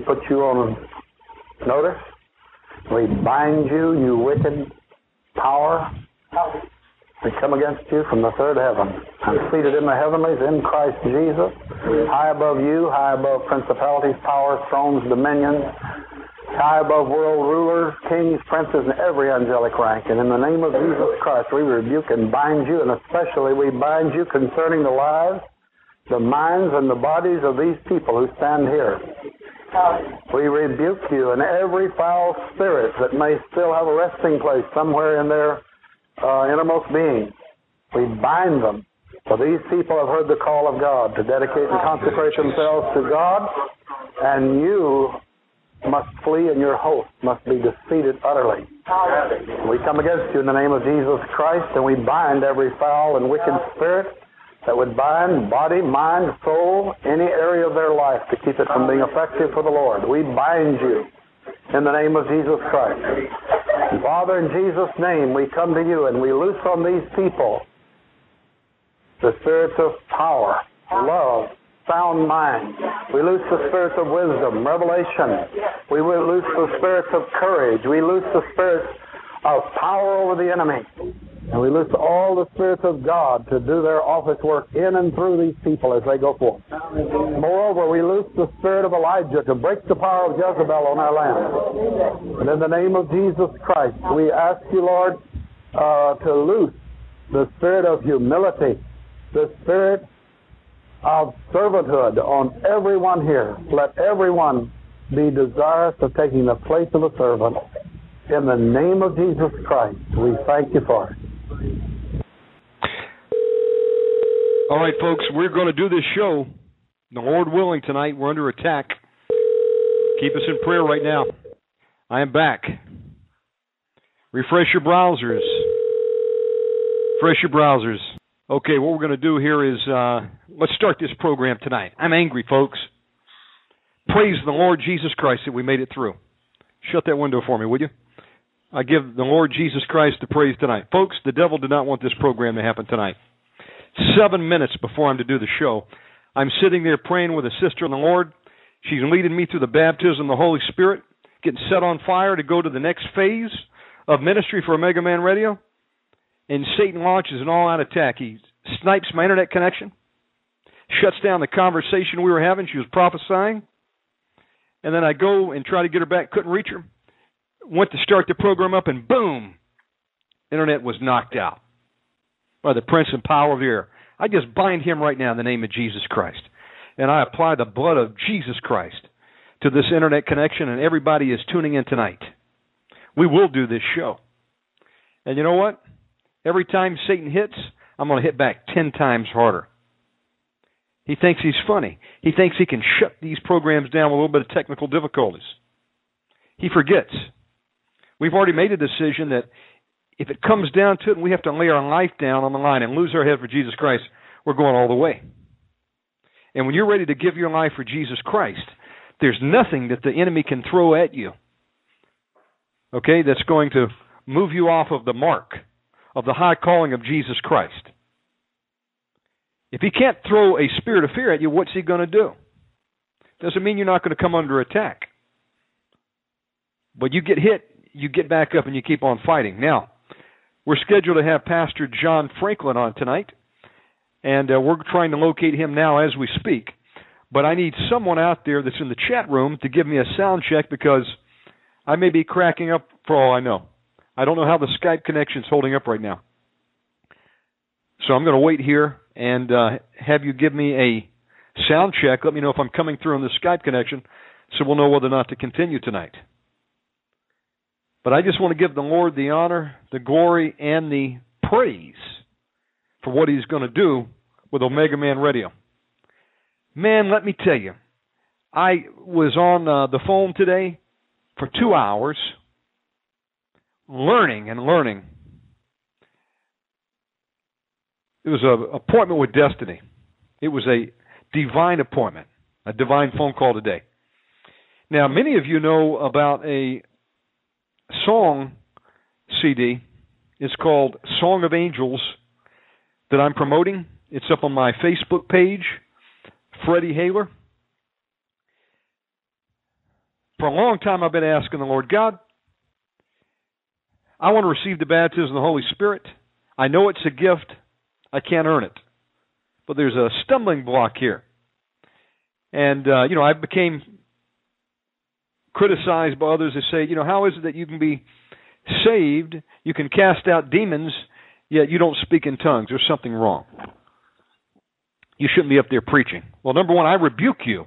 Put you on notice. We bind you, you wicked power. We come against you from the third heaven. I'm seated in the heavenlies in Christ Jesus, high above you, high above principalities, powers, thrones, dominions, high above world rulers, kings, princes, and every angelic rank. And in the name of Jesus Christ, we rebuke and bind you, and especially we bind you concerning the lives, the minds, and the bodies of these people who stand here. We rebuke you and every foul spirit that may still have a resting place somewhere in their uh, innermost being. We bind them. For these people have heard the call of God to dedicate and consecrate themselves to God, and you must flee and your host must be defeated utterly. We come against you in the name of Jesus Christ, and we bind every foul and wicked spirit that would bind body, mind, soul, any area of their life to keep it from being effective for the Lord. We bind you in the name of Jesus Christ. Father, in Jesus' name, we come to you and we loose on these people the spirits of power, love, sound mind. We loose the spirits of wisdom, revelation. We loose the spirits of courage. We loose the spirits of power over the enemy. And we loose all the spirits of God to do their office work in and through these people as they go forth. Moreover, we loose the spirit of Elijah to break the power of Jezebel on our land. And in the name of Jesus Christ, we ask you, Lord, uh, to loose the spirit of humility, the spirit of servanthood on everyone here. Let everyone be desirous of taking the place of a servant. In the name of Jesus Christ, we thank you for it. All right, folks, we're going to do this show. The Lord willing, tonight we're under attack. Keep us in prayer right now. I am back. Refresh your browsers. Refresh your browsers. Okay, what we're going to do here is uh, let's start this program tonight. I'm angry, folks. Praise the Lord Jesus Christ that we made it through. Shut that window for me, would you? I give the Lord Jesus Christ the praise tonight. Folks, the devil did not want this program to happen tonight. Seven minutes before I'm to do the show, I'm sitting there praying with a sister in the Lord. She's leading me through the baptism of the Holy Spirit, getting set on fire to go to the next phase of ministry for Omega Man Radio. And Satan launches an all out attack. He snipes my internet connection, shuts down the conversation we were having. She was prophesying. And then I go and try to get her back, couldn't reach her went to start the program up, and boom, internet was knocked out by the prince and power of the air. I just bind him right now in the name of Jesus Christ, and I apply the blood of Jesus Christ to this internet connection, and everybody is tuning in tonight. We will do this show, and you know what? Every time Satan hits, I'm going to hit back ten times harder. He thinks he's funny. He thinks he can shut these programs down with a little bit of technical difficulties. He forgets We've already made a decision that if it comes down to it and we have to lay our life down on the line and lose our head for Jesus Christ, we're going all the way. And when you're ready to give your life for Jesus Christ, there's nothing that the enemy can throw at you, okay, that's going to move you off of the mark of the high calling of Jesus Christ. If he can't throw a spirit of fear at you, what's he going to do? Doesn't mean you're not going to come under attack. But you get hit, you get back up, and you keep on fighting. Now, we're scheduled to have Pastor John Franklin on tonight, and uh, we're trying to locate him now as we speak. But I need someone out there that's in the chat room to give me a sound check because I may be cracking up for all I know. I don't know how the Skype connection's holding up right now. So I'm going to wait here and uh, have you give me a sound check. Let me know if I'm coming through on the Skype connection so we'll know whether or not to continue tonight. But I just want to give the Lord the honor, the glory, and the praise for what He's going to do with Omega Man Radio. Man, let me tell you, I was on uh, the phone today for two hours learning and learning. It was an appointment with destiny. It was a divine appointment, a divine phone call today. Now, many of you know about a song CD. is called Song of Angels that I'm promoting. It's up on my Facebook page, Freddie Hayler. For a long time, I've been asking the Lord God, I want to receive the baptism of the Holy Spirit. I know it's a gift. I can't earn it. But there's a stumbling block here. And, uh, you know, I became criticized by others that say, you know, how is it that you can be saved, you can cast out demons, yet you don't speak in tongues? There's something wrong. You shouldn't be up there preaching. Well, number one, I rebuke you,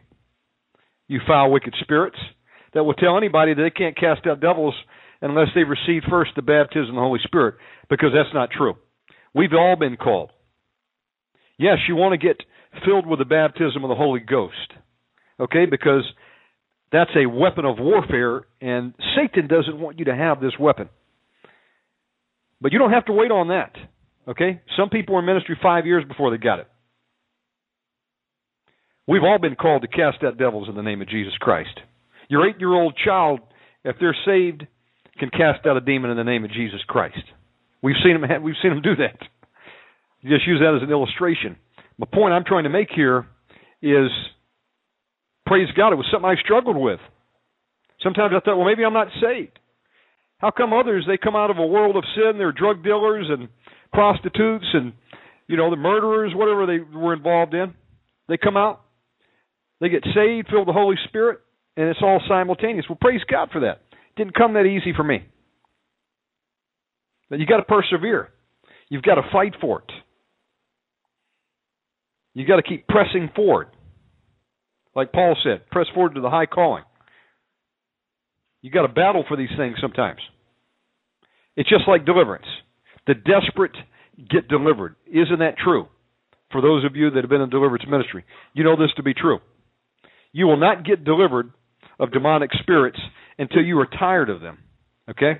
you foul, wicked spirits, that will tell anybody that they can't cast out devils unless they've received first the baptism of the Holy Spirit, because that's not true. We've all been called. Yes, you want to get filled with the baptism of the Holy Ghost. Okay? Because that's a weapon of warfare, and Satan doesn't want you to have this weapon. But you don't have to wait on that. Okay? Some people were in ministry five years before they got it. We've all been called to cast out devils in the name of Jesus Christ. Your eight year old child, if they're saved, can cast out a demon in the name of Jesus Christ. We've seen them. We've seen them do that. Just use that as an illustration. The point I'm trying to make here is, praise God, it was something I struggled with. Sometimes I thought, well, maybe I'm not saved. How come others they come out of a world of sin? They're drug dealers and prostitutes and you know the murderers, whatever they were involved in. They come out, they get saved, filled with the Holy Spirit, and it's all simultaneous. Well, praise God for that. It didn't come that easy for me. But you got to persevere. You've got to fight for it. You've got to keep pressing forward. Like Paul said, press forward to the high calling. You've got to battle for these things sometimes. It's just like deliverance. The desperate get delivered. Isn't that true? For those of you that have been in deliverance ministry, you know this to be true. You will not get delivered of demonic spirits until you are tired of them. Okay?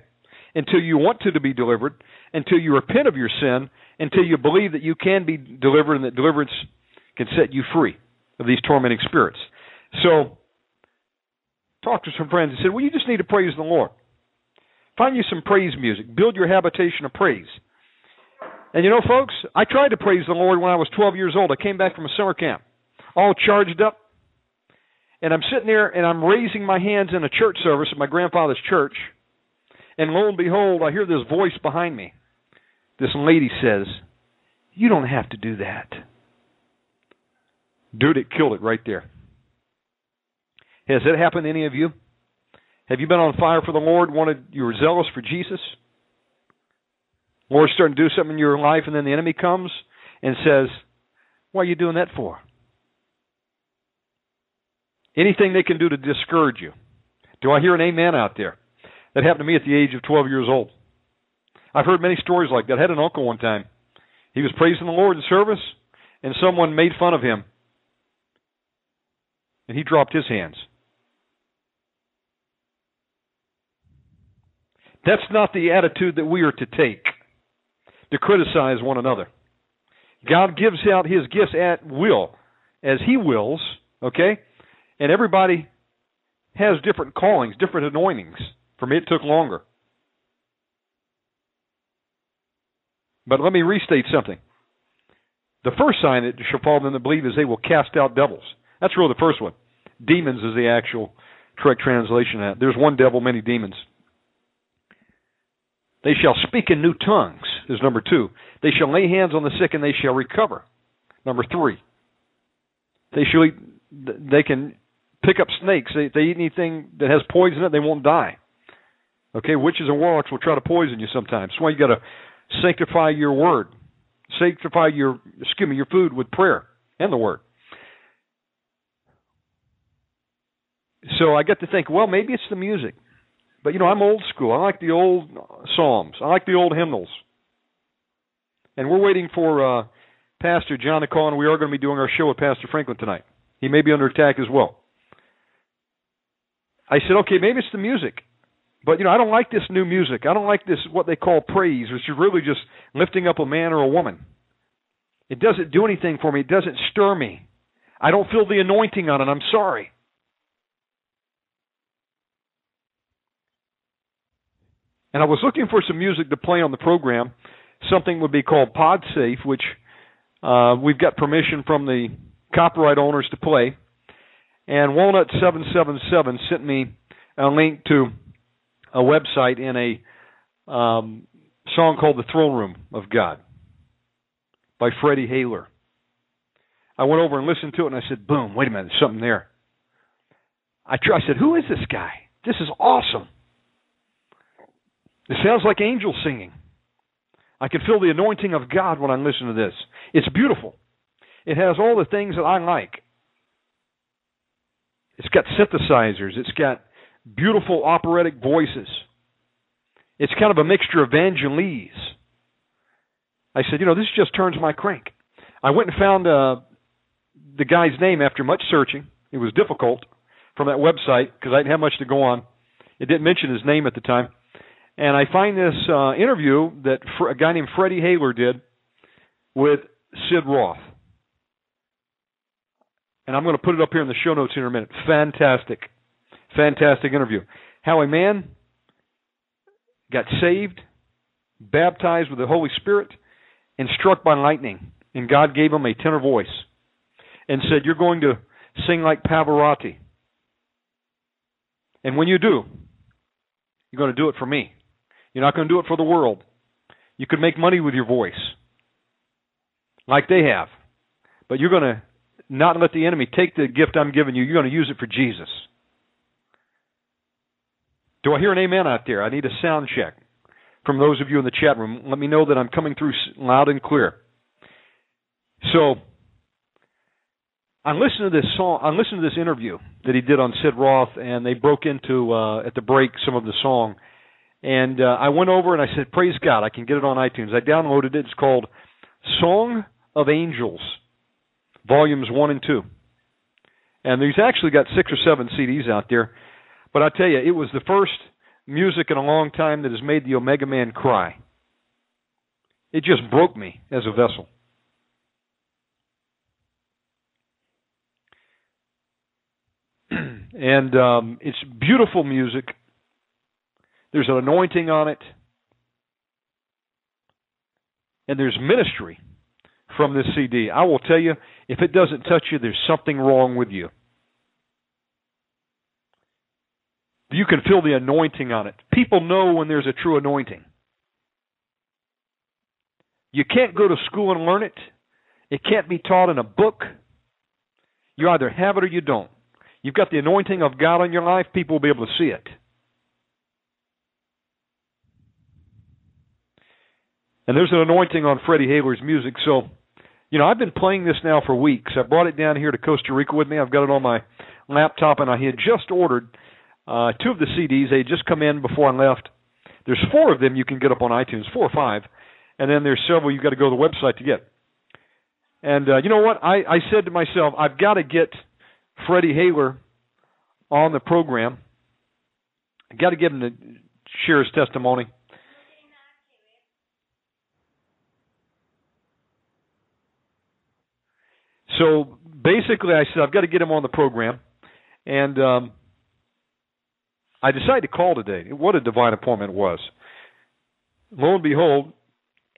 Until you want to, to be delivered, until you repent of your sin, until you believe that you can be delivered and that deliverance can set you free of these tormenting spirits. So, talked to some friends and said, Well, you just need to praise the Lord. Find you some praise music. Build your habitation of praise. And you know, folks, I tried to praise the Lord when I was 12 years old. I came back from a summer camp, all charged up. And I'm sitting there and I'm raising my hands in a church service at my grandfather's church. And lo and behold, I hear this voice behind me. This lady says, You don't have to do that. Dude, it killed it right there. Has that happened to any of you? Have you been on fire for the Lord? Wanted you were zealous for Jesus? Lord's starting to do something in your life, and then the enemy comes and says, "What are you doing that for?" Anything they can do to discourage you. Do I hear an amen out there? That happened to me at the age of 12 years old. I've heard many stories like that. I had an uncle one time. He was praising the Lord in service, and someone made fun of him and he dropped his hands. That's not the attitude that we are to take. to criticize one another. God gives out his gifts at will, as he wills, okay? And everybody has different callings, different anointings. For me, it took longer. But let me restate something. The first sign that shall fall them that believe is they will cast out devils. That's really the first one. Demons is the actual correct translation of that. There's one devil, many demons. They shall speak in new tongues, is number two. They shall lay hands on the sick and they shall recover. Number three. They shall eat, they can pick up snakes. They, they eat anything that has poison in it, they won't die. Okay, witches and warlocks will try to poison you sometimes. That's why you got to sanctify your word, sanctify your excuse me your food with prayer and the word. So I got to think, well, maybe it's the music, but you know, I'm old school. I like the old psalms. I like the old hymnals. And we're waiting for uh, Pastor John to call, and we are going to be doing our show with Pastor Franklin tonight. He may be under attack as well. I said, okay, maybe it's the music. But you know, I don't like this new music. I don't like this what they call praise, which is really just lifting up a man or a woman. It doesn't do anything for me. It doesn't stir me. I don't feel the anointing on it. I'm sorry. And I was looking for some music to play on the program. Something would be called PodSafe, which uh, we've got permission from the copyright owners to play. And Walnut777 sent me a link to a website in a um, song called The Throne Room of God by Freddie Hayler. I went over and listened to it and I said, boom, wait a minute, there's something there. I, tried, I said, who is this guy? This is awesome. It sounds like angels singing. I can feel the anointing of God when I listen to this. It's beautiful. It has all the things that I like. It's got synthesizers. It's got beautiful operatic voices. It's kind of a mixture of Vangelis. I said, you know, this just turns my crank. I went and found uh, the guy's name after much searching. It was difficult from that website because I didn't have much to go on. It didn't mention his name at the time. And I find this uh, interview that a guy named Freddie Hayler did with Sid Roth. And I'm going to put it up here in the show notes in a minute. Fantastic. Fantastic interview. How a man got saved, baptized with the Holy Spirit, and struck by lightning. And God gave him a tenor voice and said, You're going to sing like Pavarotti. And when you do, you're going to do it for me. You're not going to do it for the world. You could make money with your voice, like they have. But you're going to not let the enemy take the gift I'm giving you. You're going to use it for Jesus. Do I hear an amen out there? I need a sound check from those of you in the chat room. Let me know that I'm coming through loud and clear. So, I'm listening to this song. I'm listening to this interview that he did on Sid Roth, and they broke into uh, at the break some of the song. And uh, I went over and I said, "Praise God! I can get it on iTunes." I downloaded it. It's called "Song of Angels," volumes one and two. And he's actually got six or seven CDs out there. But I tell you, it was the first music in a long time that has made the Omega Man cry. It just broke me as a vessel. and um, it's beautiful music. There's an anointing on it, and there's ministry from this CD. I will tell you, if it doesn't touch you, there's something wrong with you. You can feel the anointing on it. People know when there's a true anointing. You can't go to school and learn it. It can't be taught in a book. You either have it or you don't. You've got the anointing of God on your life, people will be able to see it. And there's an anointing on Freddie Hayler's music. So, you know, I've been playing this now for weeks. I brought it down here to Costa Rica with me. I've got it on my laptop, and I had just ordered uh, two of the CDs. They just come in before I left. There's four of them you can get up on iTunes, four or five, and then there's several you've got to go to the website to get. And uh, you know what? I, I said to myself, I've got to get Freddie Hayler on the program. I've got to get him to share his testimony. So basically, I said I've got to get him on the program, and um, I decided to call today. What a divine appointment it was! Lo and behold,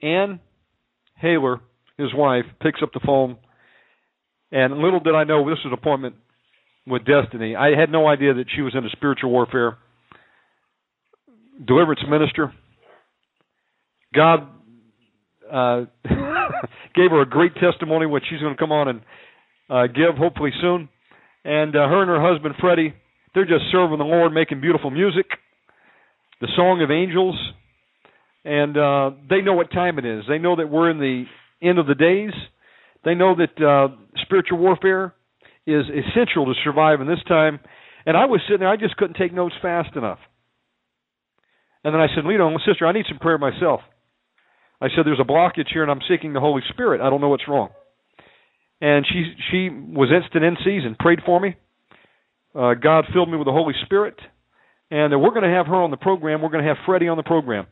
Ann Hayler, his wife, picks up the phone, and little did I know this was an appointment with destiny. I had no idea that she was into spiritual warfare, deliverance minister. God uh, gave her a great testimony, which she's going to come on and uh, give hopefully soon. And uh, her and her husband Freddie, they're just serving the Lord, making beautiful music, the Song of Angels, and uh, they know what time it is. They know that we're in the end of the days. They know that uh, spiritual warfare is essential to survive in this time. And I was sitting there, I just couldn't take notes fast enough. And then I said, Lino, sister, I need some prayer myself. I said, there's a blockage here, and I'm seeking the Holy Spirit. I don't know what's wrong. And she she was instant in season, prayed for me. Uh, God filled me with the Holy Spirit, and we're going to have her on the program. We're going to have Freddie on the program,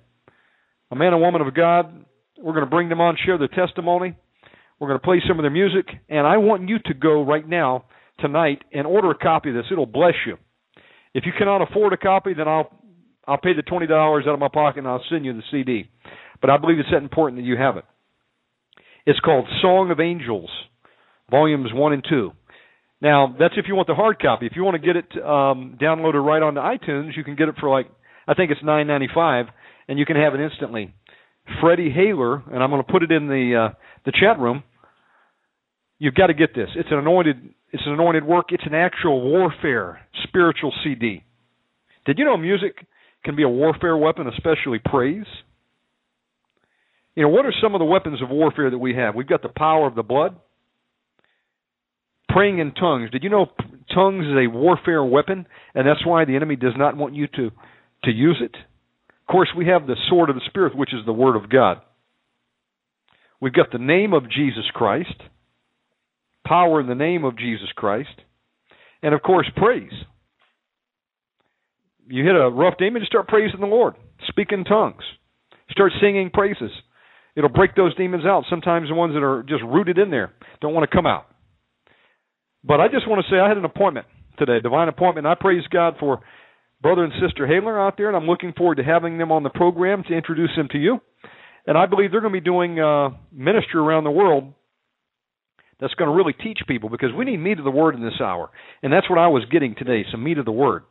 a man and woman of God. We're going to bring them on, share their testimony. We're going to play some of their music, and I want you to go right now tonight and order a copy of this. It'll bless you. If you cannot afford a copy, then I'll I'll pay the twenty dollars out of my pocket and I'll send you the CD. But I believe it's that important that you have it. It's called Song of Angels, volumes one and two. Now that's if you want the hard copy. If you want to get it um, downloaded right onto iTunes, you can get it for like I think it's nine ninety five, and you can have it instantly. Freddie Hayler, and I'm going to put it in the uh, the chat room. You've got to get this. It's an anointed. It's an anointed work. It's an actual warfare spiritual CD. Did you know music can be a warfare weapon, especially praise? You know, what are some of the weapons of warfare that we have? We've got the power of the blood. Praying in tongues. Did you know tongues is a warfare weapon, and that's why the enemy does not want you to to use it? Of course, we have the sword of the Spirit, which is the Word of God. We've got the name of Jesus Christ, power in the name of Jesus Christ, and of course, praise. You hit a rough demon, just start praising the Lord. Speak in tongues. Start singing praises. It'll break those demons out. Sometimes the ones that are just rooted in there don't want to come out. But I just want to say I had an appointment today, divine appointment. I praise God for brother and sister Hayler out there, and I'm looking forward to having them on the program to introduce them to you. And I believe they're going to be doing uh, ministry around the world that's going to really teach people because we need meat of the word in this hour. And that's what I was getting today, some meat of the word.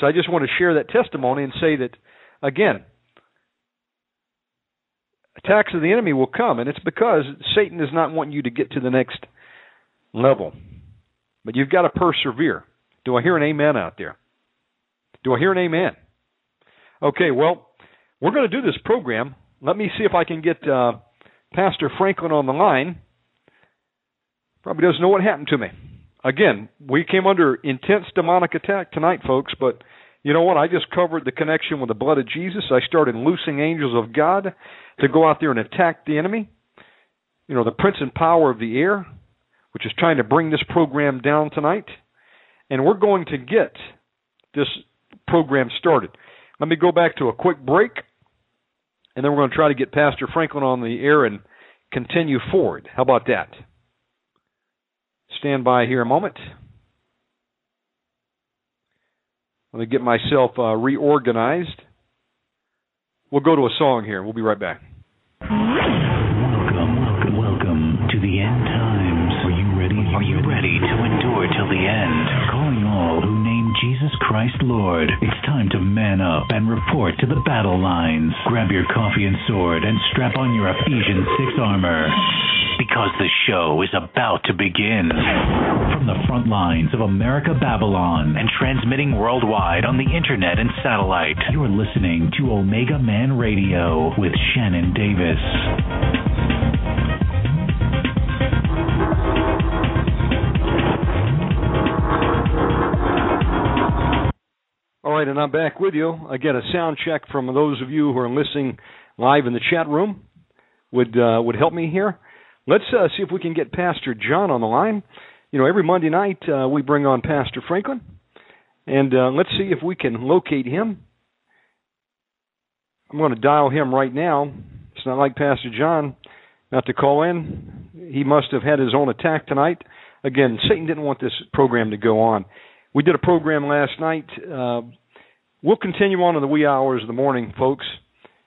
So I just want to share that testimony and say that, again, attacks of the enemy will come, and it's because Satan does not want you to get to the next level. But you've got to persevere. Do I hear an amen out there? Do I hear an amen? Okay, well, we're going to do this program. Let me see if I can get uh, Pastor Franklin on the line. Probably doesn't know what happened to me. Again, we came under intense demonic attack tonight, folks, but you know what? I just covered the connection with the blood of Jesus. I started loosing angels of God to go out there and attack the enemy. You know, the prince and power of the air, which is trying to bring this program down tonight. And we're going to get this program started. Let me go back to a quick break, and then we're going to try to get Pastor Franklin on the air and continue forward. How about that? Stand by here a moment. Let me get myself uh, reorganized. We'll go to a song here. We'll be right back. Welcome, welcome, welcome to the end times. Are you ready? Are you ready to endure till the end? Calling all who name Jesus Christ Lord. It's time to man up and report to the battle lines. Grab your coffee and sword and strap on your Ephesians 6 armor. Because the show is about to begin. From the front lines of America Babylon and transmitting worldwide on the internet and satellite, you're listening to Omega Man Radio with Shannon Davis. All right, and I'm back with you. Again, a sound check from those of you who are listening live in the chat room would uh, would help me here. Let's uh, see if we can get Pastor John on the line. You know, every Monday night uh, we bring on Pastor Franklin, and uh, let's see if we can locate him. I'm going to dial him right now. It's not like Pastor John not to call in. He must have had his own attack tonight. Again, Satan didn't want this program to go on. We did a program last night. Uh, we'll continue on in the wee hours of the morning, folks,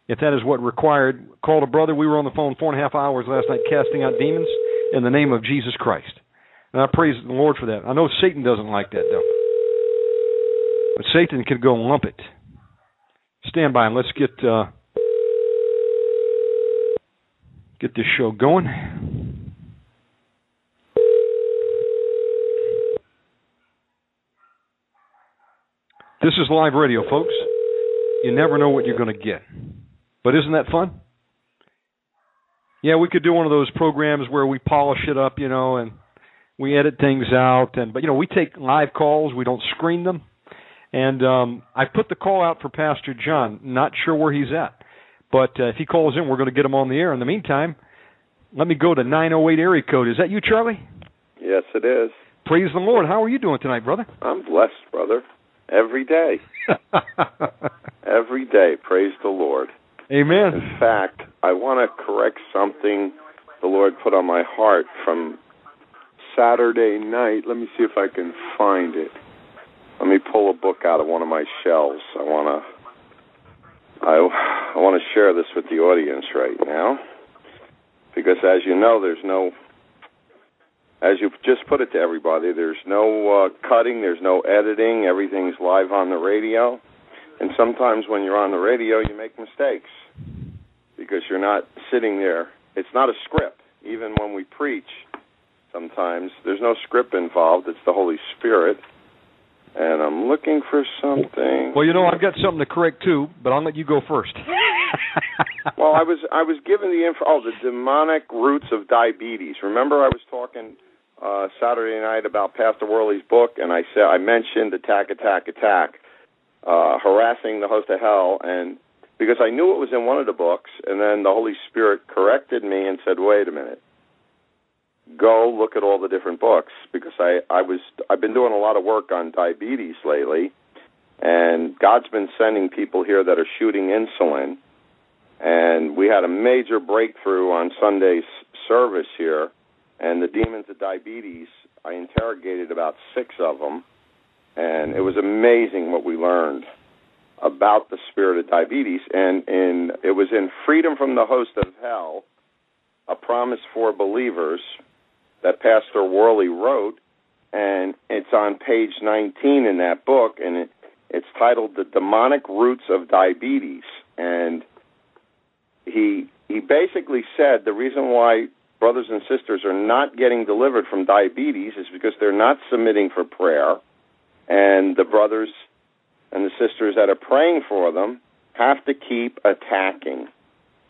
if that is what required. Called a brother. We were on the phone four and a half hours last night casting out demons in the name of Jesus Christ. And I praise the Lord for that. I know Satan doesn't like that, though. But Satan can go lump it. Stand by and let's get uh, get this show going. This is live radio, folks. You never know what you're going to get. But isn't that fun? Yeah, we could do one of those programs where we polish it up, you know, and we edit things out and but you know, we take live calls, we don't screen them. And um I put the call out for Pastor John, not sure where he's at. But uh, if he calls in, we're going to get him on the air. In the meantime, let me go to 908 area code. Is that you, Charlie? Yes, it is. Praise the Lord. How are you doing tonight, brother? I'm blessed, brother. Every day. Every day. Praise the Lord. Amen. In fact, I want to correct something the Lord put on my heart from Saturday night. Let me see if I can find it. Let me pull a book out of one of my shelves. I want to I, I want to share this with the audience right now because, as you know, there's no, as you just put it to everybody, there's no uh, cutting, there's no editing, everything's live on the radio. And sometimes when you're on the radio, you make mistakes because you're not sitting there. It's not a script. Even when we preach, sometimes there's no script involved, it's the Holy Spirit and I'm looking for something. Well, you know, I've got something to correct too, but I'll let you go first. well, I was I was given the info. Oh, the demonic roots of diabetes. Remember, I was talking uh, Saturday night about Pastor Worley's book, and I said I mentioned attack, attack, attack, uh, harassing the host of hell, and because I knew it was in one of the books, and then the Holy Spirit corrected me and said, "Wait a minute." go look at all the different books because I I was I've been doing a lot of work on diabetes lately, and God's been sending people here that are shooting insulin, and we had a major breakthrough on Sunday's service here, and the demons of diabetes. I interrogated about six of them, and it was amazing what we learned about the spirit of diabetes, and in it was in Freedom from the Host of Hell, a promise for believers that Pastor Worley wrote, and it's on page 19 in that book, and it, it's titled "The Demonic Roots of Diabetes." And he he basically said the reason why brothers and sisters are not getting delivered from diabetes is because they're not submitting for prayer, and the brothers and the sisters that are praying for them have to keep attacking.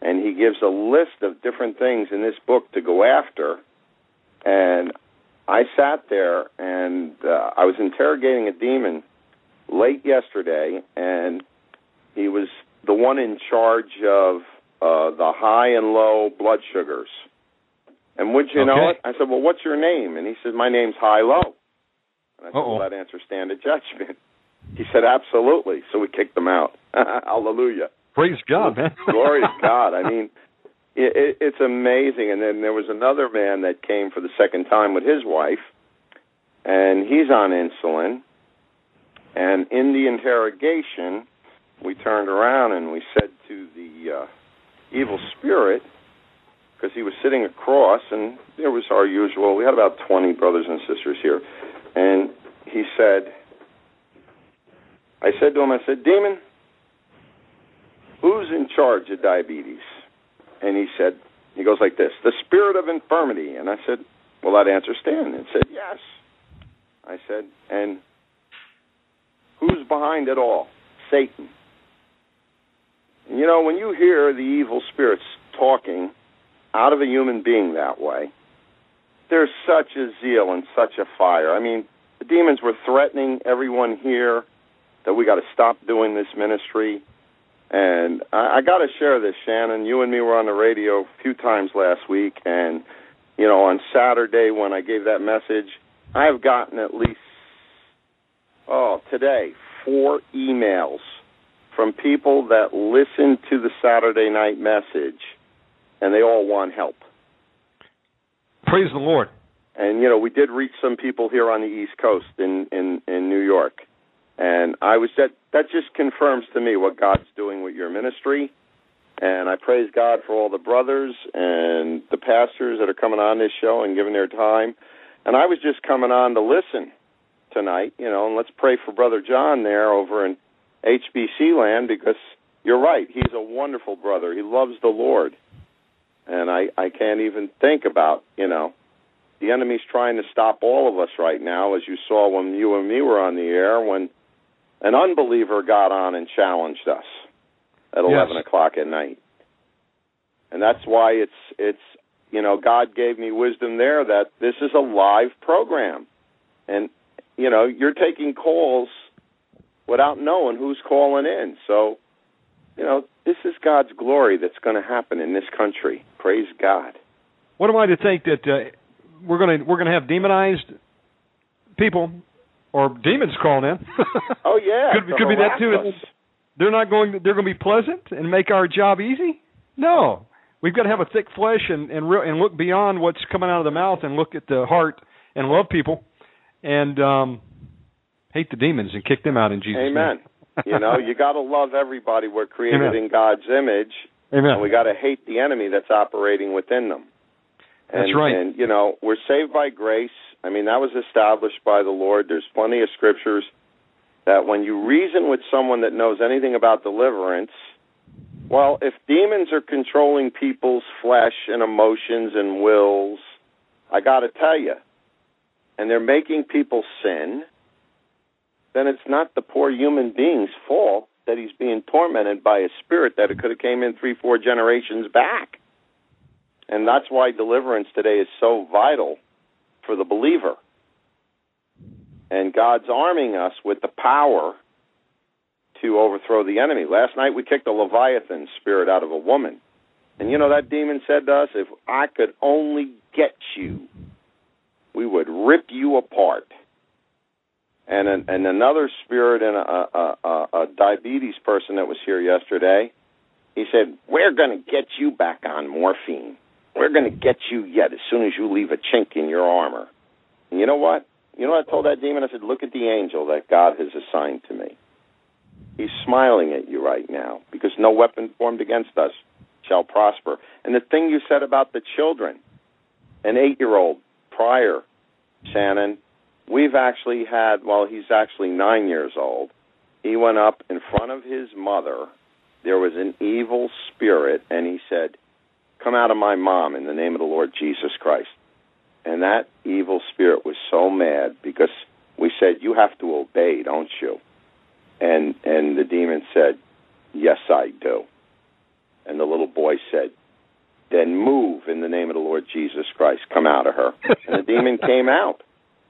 And he gives a list of different things in this book to go after and I sat there and uh, I was interrogating a demon late yesterday, and he was the one in charge of uh, the high and low blood sugars. And would you okay. know it? I said, "Well, what's your name?" And he said, "My name's High Low." And I said, Uh-oh. "Well, that answer stand a judgment." He said, "Absolutely." So we kicked them out. Hallelujah. Praise God, man. Glory to God. I mean, it, it, it's amazing. And then there was another man that came for the second time with his wife, and he's on insulin. And in the interrogation, we turned around and we said to the uh, evil spirit, because he was sitting across, and there was our usual. We had about twenty brothers and sisters here, and he said, I said to him, I said, Demon, who's in charge of diabetes? And he said, he goes like this, the spirit of infirmity. And I said, will that answer stand? And said, yes. I said, and who's behind it all? Satan. And you know, when you hear the evil spirits talking out of a human being that way, there's such a zeal and such a fire. I mean, the demons were threatening everyone here that we got to stop doing this ministry. And I, I got to share this, Shannon. You and me were on the radio a few times last week, and you know, on Saturday when I gave that message, I've gotten at least oh today four emails from people that listen to the Saturday night message, and they all want help. Praise the Lord. And you know, we did reach some people here on the East Coast in in in New York, and I was that that just confirms to me what God's doing with your ministry. And I praise God for all the brothers and the pastors that are coming on this show and giving their time. And I was just coming on to listen tonight, you know, and let's pray for Brother John there over in HBC land because you're right. He's a wonderful brother. He loves the Lord. And I, I can't even think about, you know, the enemy's trying to stop all of us right now, as you saw when you and me were on the air, when an unbeliever got on and challenged us at Yes. eleven o'clock at night. And that's why it's it's you know, God gave me wisdom there that this is a live program. And you know, you're taking calls without knowing who's calling in. So, you know, this is God's glory that's going to happen in this country. Praise God. What am I to think that uh, we're going to we're going to have demonized people or demons crawling in? Oh yeah, Could- could be that too. us. they're not going. To, they're going to be pleasant and make our job easy. No, we've got to have a thick flesh and and re- and look beyond what's coming out of the mouth and look at the heart and love people and um hate the demons and kick them out in Jesus' name. Amen. You know, you got to love everybody. We're created Amen. in God's image. Amen. and we got to hate the enemy that's operating within them. And, That's right. And you know, we're saved by grace. I mean, that was established by the Lord. There's plenty of scriptures that when you reason with someone that knows anything about deliverance, well, if demons are controlling people's flesh and emotions and wills, I got to tell you, and they're making people sin, then it's not the poor human being's fault that he's being tormented by a spirit that it could have came in three, four generations back. And that's why deliverance today is so vital for the believer. And God's arming us with the power to overthrow the enemy. Last night we kicked a Leviathan spirit out of a woman. And you know that demon said to us, if I could only get you, we would rip you apart. And an, and another spirit and a, a, a, a diabetes person that was here yesterday, he said, "We're going to get you back on morphine. We're going to get you yet as soon as you leave a chink in your armor." And you know what? You know what I told that demon? I said, "Look at the angel that God has assigned to me. He's smiling at you right now because no weapon formed against us shall prosper." And the thing you said about the children, an eight-year-old prior, Shannon, we've actually had, well, he's actually nine years old. He went up in front of his mother. There was an evil spirit, and he said, Come out of my mom in the name of the Lord Jesus Christ. And that evil spirit was so mad because we said, You have to obey, don't you? And and the demon said, Yes, I do. And the little boy said, Then move in the name of the Lord Jesus Christ. Come out of her. And the demon came out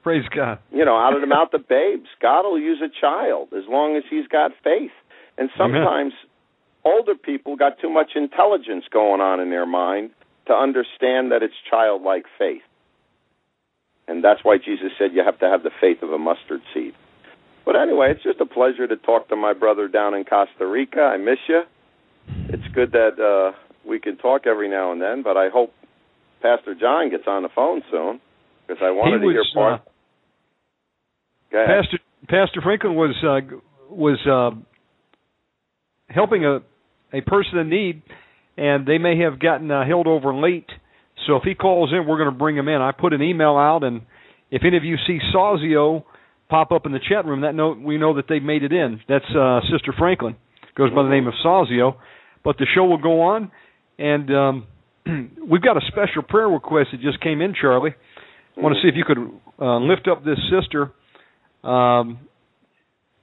Praise God. you know, out of the mouth of babes. God will use a child as long as he's got faith. And sometimes older people got too much intelligence going on in their mind to understand that it's childlike faith. And that's why Jesus said you have to have the faith of a mustard seed. But anyway, it's just a pleasure to talk to my brother down in Costa Rica. I miss you. It's good that uh we can talk every now and then, but I hope Pastor John gets on the phone soon because I wanted to hear was, part. Pastor Pastor Franklin was uh, was uh, helping a a person in need, and they may have gotten uh, held over late. So if he calls in, we're going to bring him in. I put an email out, and if any of you see Sazio pop up in the chat room, that know we know that they made it in. That's uh, Sister Franklin, goes by the name of Sazio. But the show will go on, and um, we've got a special prayer request that just came in, Charlie. I want to see if you could uh, lift up this sister. Um,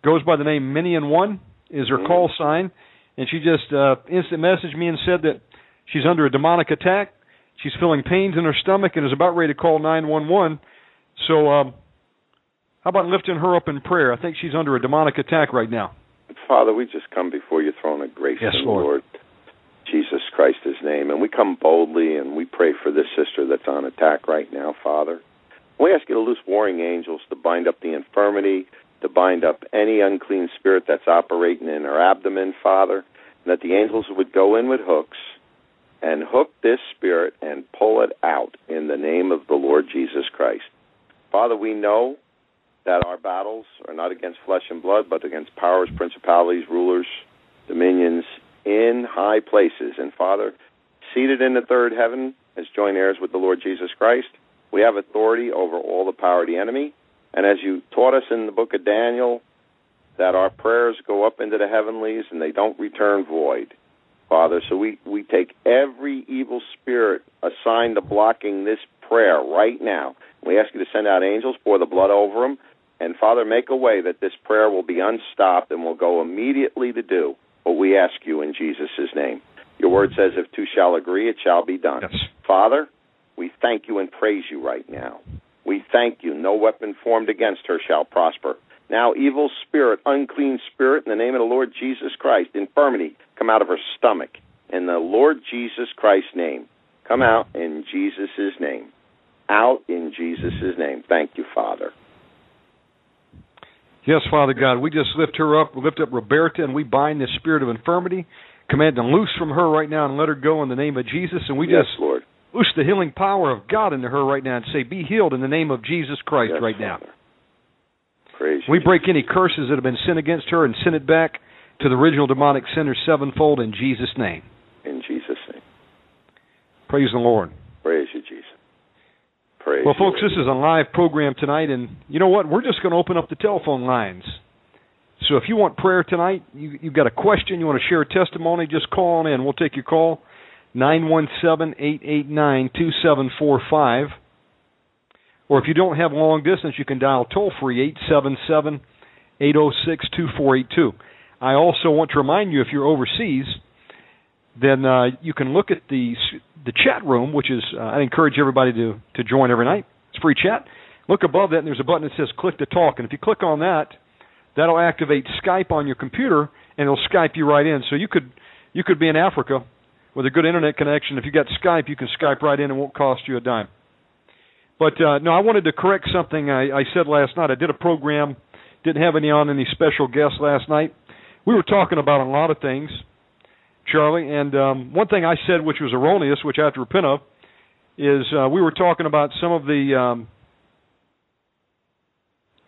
goes by the name Minion One is her call sign, and she just uh, instant messaged me and said that she's under a demonic attack. She's feeling pains in her stomach and is about ready to call 911. So, um, how about lifting her up in prayer? I think she's under a demonic attack right now. Father, we just come before your throne of grace Yes, in Lord. Lord Jesus Christ's name, and we come boldly and we pray for this sister that's on attack right now, Father. We ask you to loose warring angels to bind up the infirmity, to bind up any unclean spirit that's operating in her abdomen, Father, and that the angels would go in with hooks and hook this spirit and pull it out in the name of the Lord Jesus Christ. Father, we know that our battles are not against flesh and blood, but against powers, principalities, rulers, dominions in high places. And Father, seated in the third heaven as joint heirs with the Lord Jesus Christ, we have authority over all the power of the enemy. And as you taught us in the book of Daniel, that our prayers go up into the heavenlies and they don't return void. Father, so we, we take every evil spirit assigned to blocking this prayer right now. We ask you to send out angels, pour the blood over them, and Father, make a way that this prayer will be unstopped and will go immediately to do what we ask you in Jesus' name. Your word says, if two shall agree, it shall be done. Yes. Father, we thank you and praise you right now. We thank you. No weapon formed against her shall prosper. Now, evil spirit, unclean spirit, in the name of the Lord Jesus Christ, infirmity, come out of her stomach. In the Lord Jesus Christ's name. Come out in Jesus' name. Out in Jesus' name. Thank you, Father. Yes, Father God, we just lift her up, we lift up Roberta, and we bind the spirit of infirmity, command to loose from her right now and let her go in the name of Jesus. And we yes, just Lord. Loose the healing power of God into her right now and say, Be healed in the name of Jesus Christ Yes, right now. Father. Praise you. We break any curses that have been sent against her and send it back to the original demonic sender sevenfold in Jesus' name. in Jesus' name. Praise the Lord. Praise you, Jesus. Praise Well, you, folks, this is a live program tonight, and you know what? We're just going to open up the telephone lines. So if you want prayer tonight, you, you've got a question, you want to share a testimony, just call on in. We'll take your call, nine one seven eight eight nine two seven four five. Or if you don't have long distance, you can dial toll free eight seven seven eight zero six two four eight two. I also want to remind you if you're overseas, then uh, you can look at the the chat room, which is uh, I encourage everybody to to join every night. It's free chat. Look above that, and there's a button that says "Click to Talk," and if you click on that, that'll activate Skype on your computer, and it'll Skype you right in. So you could you could be in Africa with a good internet connection. If you got Skype, you can Skype right in, it won't cost you a dime. But uh, no, I wanted to correct something I, I said last night. I did a program, didn't have any on any special guests last night. We were talking about a lot of things, Charlie, and um, one thing I said which was erroneous, which I have to repent of, is uh, we were talking about some of the um,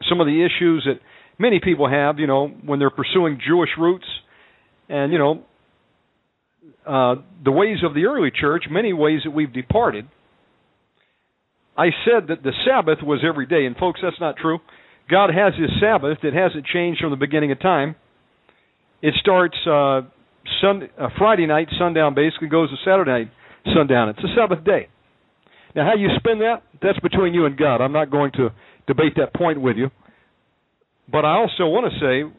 some of the issues that many people have, you know, when they're pursuing Jewish roots, and you know, uh, the ways of the early church, many ways that we've departed. I said that the Sabbath was every day, and folks, that's not true. God has His Sabbath; it hasn't changed from the beginning of time. It starts uh, Sunday, uh, Friday night sundown, basically goes to Saturday night sundown. It's a Sabbath day. Now, how you spend that, that's between you and God. I'm not going to debate that point with you. But I also want to say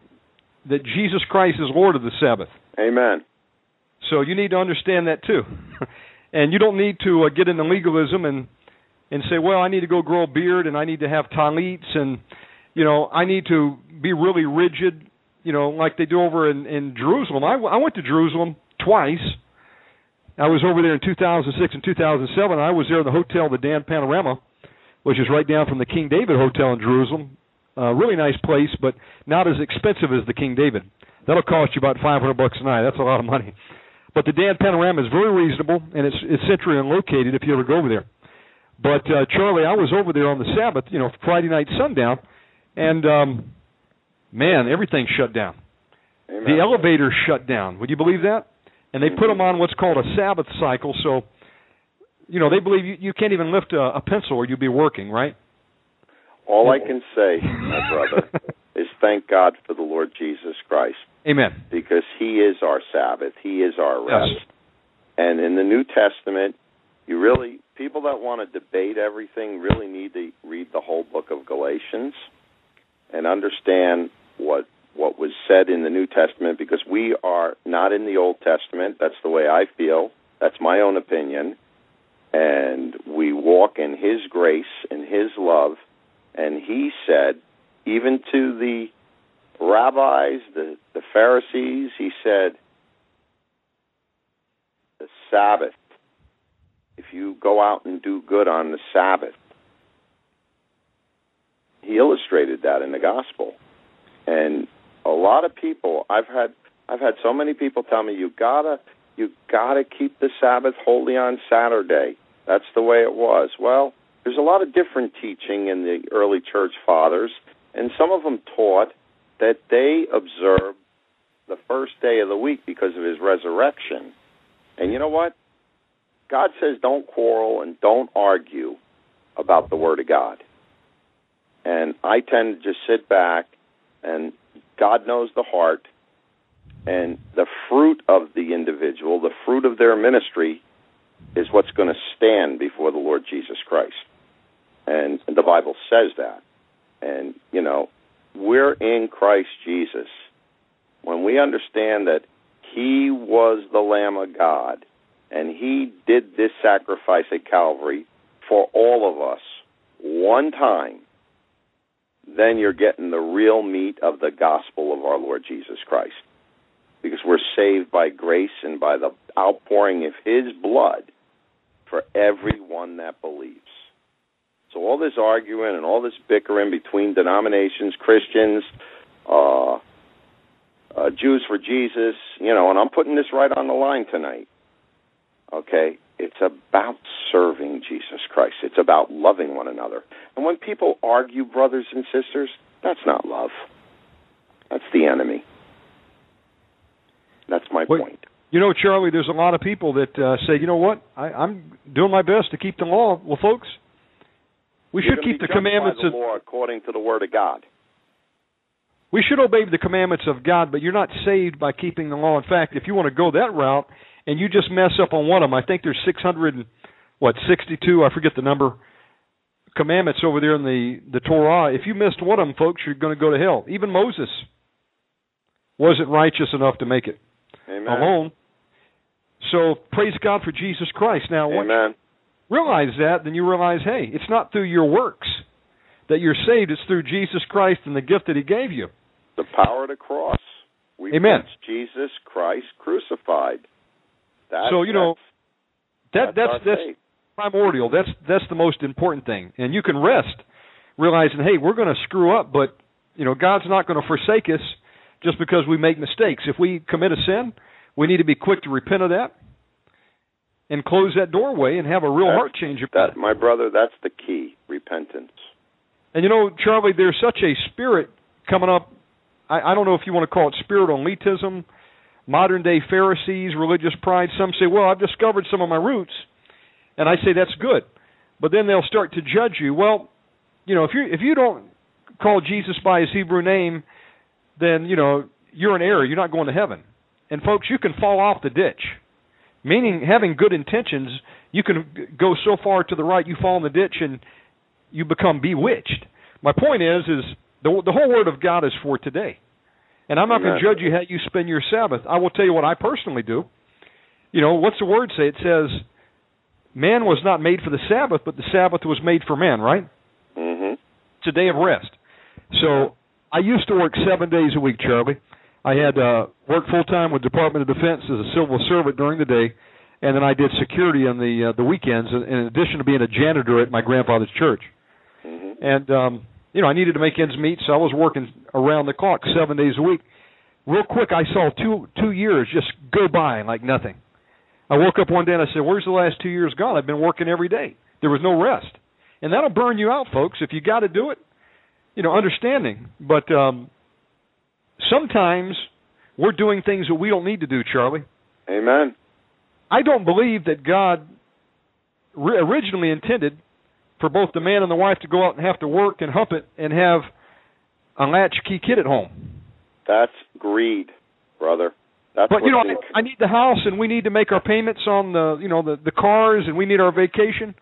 that Jesus Christ is Lord of the Sabbath. Amen. So you need to understand that too. and you don't need to uh, get into legalism and and say, well, I need to go grow a beard and I need to have talits and you know I need to be really rigid, you know, like they do over in in Jerusalem. I, I went to Jerusalem twice. I was over there in 2006 and 2007. I was there in the hotel, the Dan Panorama, which is right down from the King David Hotel in Jerusalem. Uh, really nice place, but not as expensive as the King David. That'll cost you about 500 bucks a night. That's a lot of money. But the Dan Panorama is very reasonable, and it's it's centrally located if you ever go over there. But uh, Charlie, I was over there on the Sabbath, you know, Friday night sundown, and um, man, everything shut down. Amen. The elevators shut down. Would you believe that? And they put them on what's called a Sabbath cycle. So, you know, they believe you, you can't even lift a, a pencil or you'll be working, right? All I can say, my brother, is thank God for the Lord Jesus Christ Amen. because He is our Sabbath. He is our rest. Yes. And in the New Testament, you really people that want to debate everything really need to read the whole book of Galatians and understand what what was said in the New Testament because we are not in the Old Testament. That's the way I feel. That's my own opinion. And we walk in His grace and His love. And He said, even to the rabbis, the, the Pharisees, He said, the Sabbath. If you go out and do good on the Sabbath, he illustrated that in the gospel. And a lot of people I've had I've had so many people tell me you gotta you gotta keep the Sabbath holy on Saturday. That's the way it was. Well, there's a lot of different teaching in the early church fathers, and some of them taught that they observe the first day of the week because of his resurrection. And you know what? God says don't quarrel and don't argue about the Word of God. And I tend to just sit back, and God knows the heart, and the fruit of the individual, the fruit of their ministry, is what's going to stand before the Lord Jesus Christ. And, the Bible says that. And, you know, we're in Christ Jesus. When we understand that He was the Lamb of God and He did this sacrifice at Calvary for all of us one time, then you're getting the real meat of the gospel of our Lord Jesus Christ. Because we're saved by grace and by the outpouring of His blood for everyone that believes. So all this arguing and all this bickering between denominations, Christians, uh, uh, Jews for Jesus, you know, and I'm putting this right on the line tonight. Okay, it's about serving Jesus Christ. It's about loving one another. And when people argue, brothers and sisters, that's not love. That's the enemy. That's my Wait, point. You know, Charlie, there's a lot of people that uh, say, you know what, I, I'm doing my best to keep the law. Well, folks, we You're should keep the commandments the of law according to the Word of God. we should obey the commandments of God, but you're not saved by keeping the law. In fact, if you want to go that route and you just mess up on one of them, I think there's 600 and what 62, I forget the number, commandments over there in the the Torah. If you missed one of them, folks, you're going to go to hell. Even Moses wasn't righteous enough to make it Amen. alone. So praise God for Jesus Christ. Now, Amen. Realize that, then you realize, hey, it's not through your works that you're saved. It's through Jesus Christ and the gift that He gave you. The power of the cross. We Amen. Jesus Christ crucified. That's, So, you know, That that's, that's that's primordial. That's that's the most important thing. And you can rest realizing, hey, we're going to screw up, but you know, God's not going to forsake us just because we make mistakes. If we commit a sin, we need to be quick to repent of that and close that doorway and have a real That's- heart change about That, it. my brother, that's the key. Repentance. And you know, Charlie, there's such a spirit coming up. I, I don't know if you want to call it spirit elitism, modern day Pharisees, religious pride. Some say, well, I've discovered some of my roots. And I say that's good. But then they'll start to judge you. Well, you know, if you if you don't call Jesus by his Hebrew name, then, you know, you're in error. You're not going to heaven. And folks, you can fall off the ditch. Meaning having good intentions, you can go so far to the right you fall in the ditch and you become bewitched. My point is is the the whole word of God is for today. And I'm not going to judge you how you spend your Sabbath. I will tell you what I personally do. You know, what's the word say? It says man was not made for the Sabbath, but the Sabbath was made for man, right? hmm It's a day of rest. So I used to work seven days a week, Charlie. I had uh, worked full time with Department of Defense as a civil servant during the day, and then I did security on the uh, the weekends, in addition to being a janitor at my grandfather's church. hmm And um, you know, I needed to make ends meet, so I was working around the clock seven days a week. Real quick, I saw two two years just go by like nothing. I woke up one day and I said, "Where's the last two years gone? I've been working every day. There was no rest." And that'll burn you out, folks. If you got to do it, you know, understanding. But um, sometimes we're doing things that we don't need to do, Charlie. Amen. I don't believe that God ri- originally intended for both the man and the wife to go out and have to work and hump it and have a latchkey kid at home. That's greed, brother. That's But you know, I, I need the house and we need to make our payments on the you know the the cars and we need our vacation.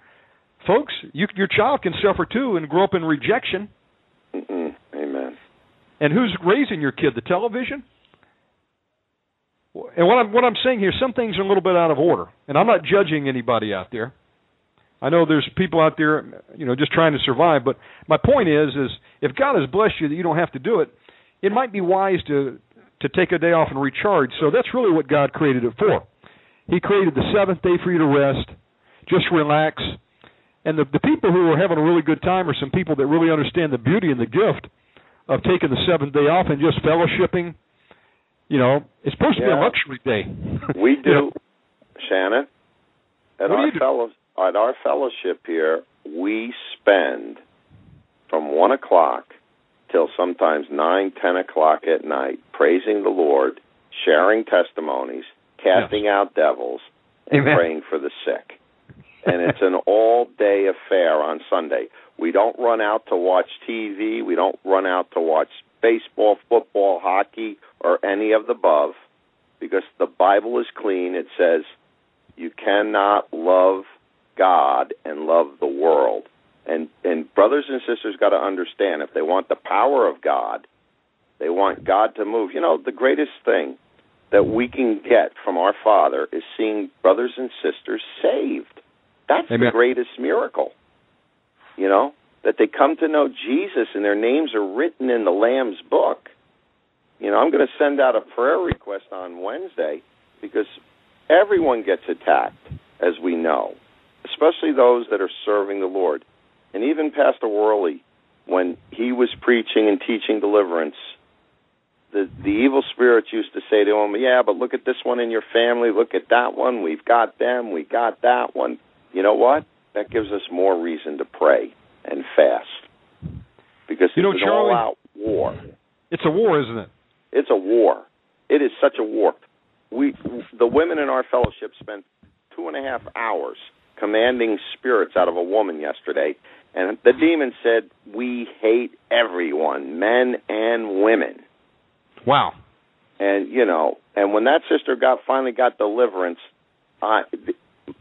Folks, you, your child can suffer too and grow up in rejection. And who's raising your kid? The television? And what I'm what I'm saying here, some things are a little bit out of order, and I'm not judging anybody out there. I know there's people out there, you know, just trying to survive. But my point is, is if God has blessed you that you don't have to do it, it might be wise to to take a day off and recharge. So that's really what God created it for. He created the seventh day for you to rest, just relax. And the the people who are having a really good time are some people that really understand the beauty and the gift of taking the seventh day off and just fellowshipping. You know, it's supposed to be a luxury day. We You know, do, Shannon. At What our you fellow, at our fellowship here, we spend from one o'clock till sometimes nine, ten o'clock at night, praising the Lord, sharing testimonies, casting yes. out devils, and Amen. praying for the sick. And it's an all day affair on Sunday. We don't run out to watch TV. We don't run out to watch baseball, football, hockey, or any of the above because the Bible is clean. It says you cannot love God and love the world. And and brothers and sisters got to understand if they want the power of God, they want God to move. You know, the greatest thing that we can get from our Father is seeing brothers and sisters saved. That's Amen. the greatest miracle. You know, that they come to know Jesus and their names are written in the Lamb's book. You know, I'm going to send out a prayer request on Wednesday because everyone gets attacked, as we know, especially those that are serving the Lord. And even Pastor Worley, when he was preaching and teaching deliverance, the the evil spirits used to say to him, "Yeah, but look at this one in your family. Look at that one. We've got them. We got that one." You know what? That gives us more reason to pray and fast because you know, it's an all-out war. It's a war, isn't it? It's a war. It is such a war. We, the women in our fellowship, spent two and a half hours commanding spirits out of a woman yesterday, and the demon said, "We hate everyone, men and women." Wow. And you know, and when that sister got finally got deliverance, uh,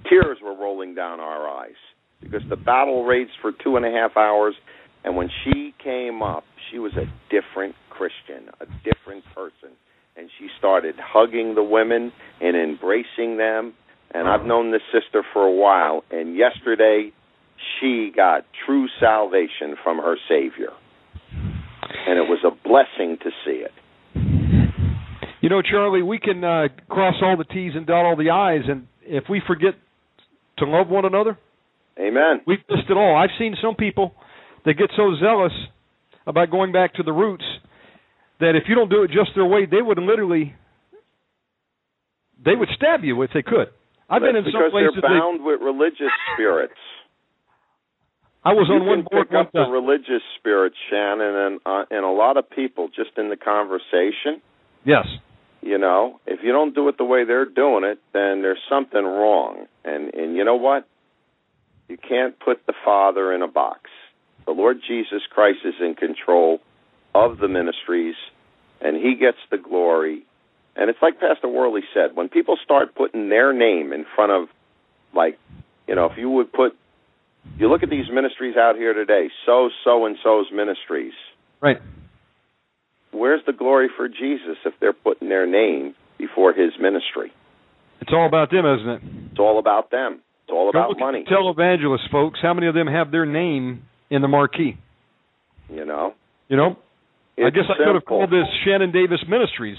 tears were rolling down our eyes because the battle raged for two and a half hours, and when she came up, she was a different Christian, a different person, and she started hugging the women and embracing them. And I've known this sister for a while, and yesterday she got true salvation from her Savior. And it was a blessing to see it. You know, Charlie, we can uh, cross all the T's and dot all the I's, and if we forget to love one another, Amen. we've missed it all. I've seen some people that get so zealous about going back to the roots that if you don't do it just their way, they would literally they would stab you if they could. I've That's been in some places. they're bound with religious spirits. I was you on one board pick one up the religious spirit, Shannon, and uh, and a lot of people just in the conversation. Yes. You know, if you don't do it the way they're doing it, then there's something wrong. And and you know what? You can't put the Father in a box. The Lord Jesus Christ is in control of the ministries, and He gets the glory. And it's like Pastor Worley said: when people start putting their name in front of, like, you know, if you would put you look at these ministries out here today, so so and so's ministries. Right. Where's the glory for Jesus if they're putting their name before his ministry? It's all about them, isn't it? It's all about them. It's all about money. Televangelists, folks. How many of them have their name in the marquee? You know. You know, I It's guess I could have called this Shannon Davis Ministries.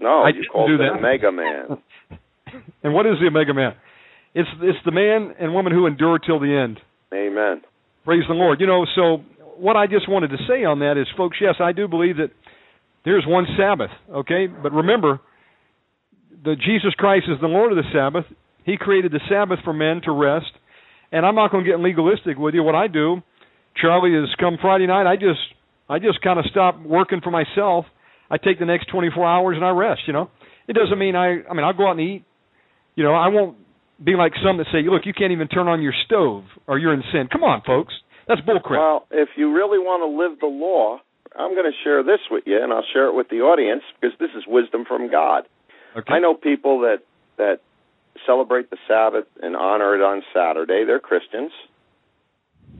No, I you called do it that. mega man. And what is the Omega Man? It's it's the man and woman who endure till the end. Amen. Praise the Lord. You know, so what I just wanted to say on that is, folks, yes, I do believe that there's one Sabbath, okay? But remember, the Jesus Christ is the Lord of the Sabbath. He created the Sabbath for men to rest. And I'm not going to get legalistic with you. What I do, Charlie, is come Friday night, I just I just kind of stop working for myself. I take the next 24 hours and I rest. You know, it doesn't mean I. I mean, I'll go out and eat. You know, I won't be like some that say, "Look, you can't even turn on your stove, or you're in sin." Come on, folks, that's bullcrap. Well, if you really want to live the law, I'm going to share this with you, and I'll share it with the audience because this is wisdom from God. okay. I know people that that celebrate the Sabbath and honor it on Saturday. They're Christians,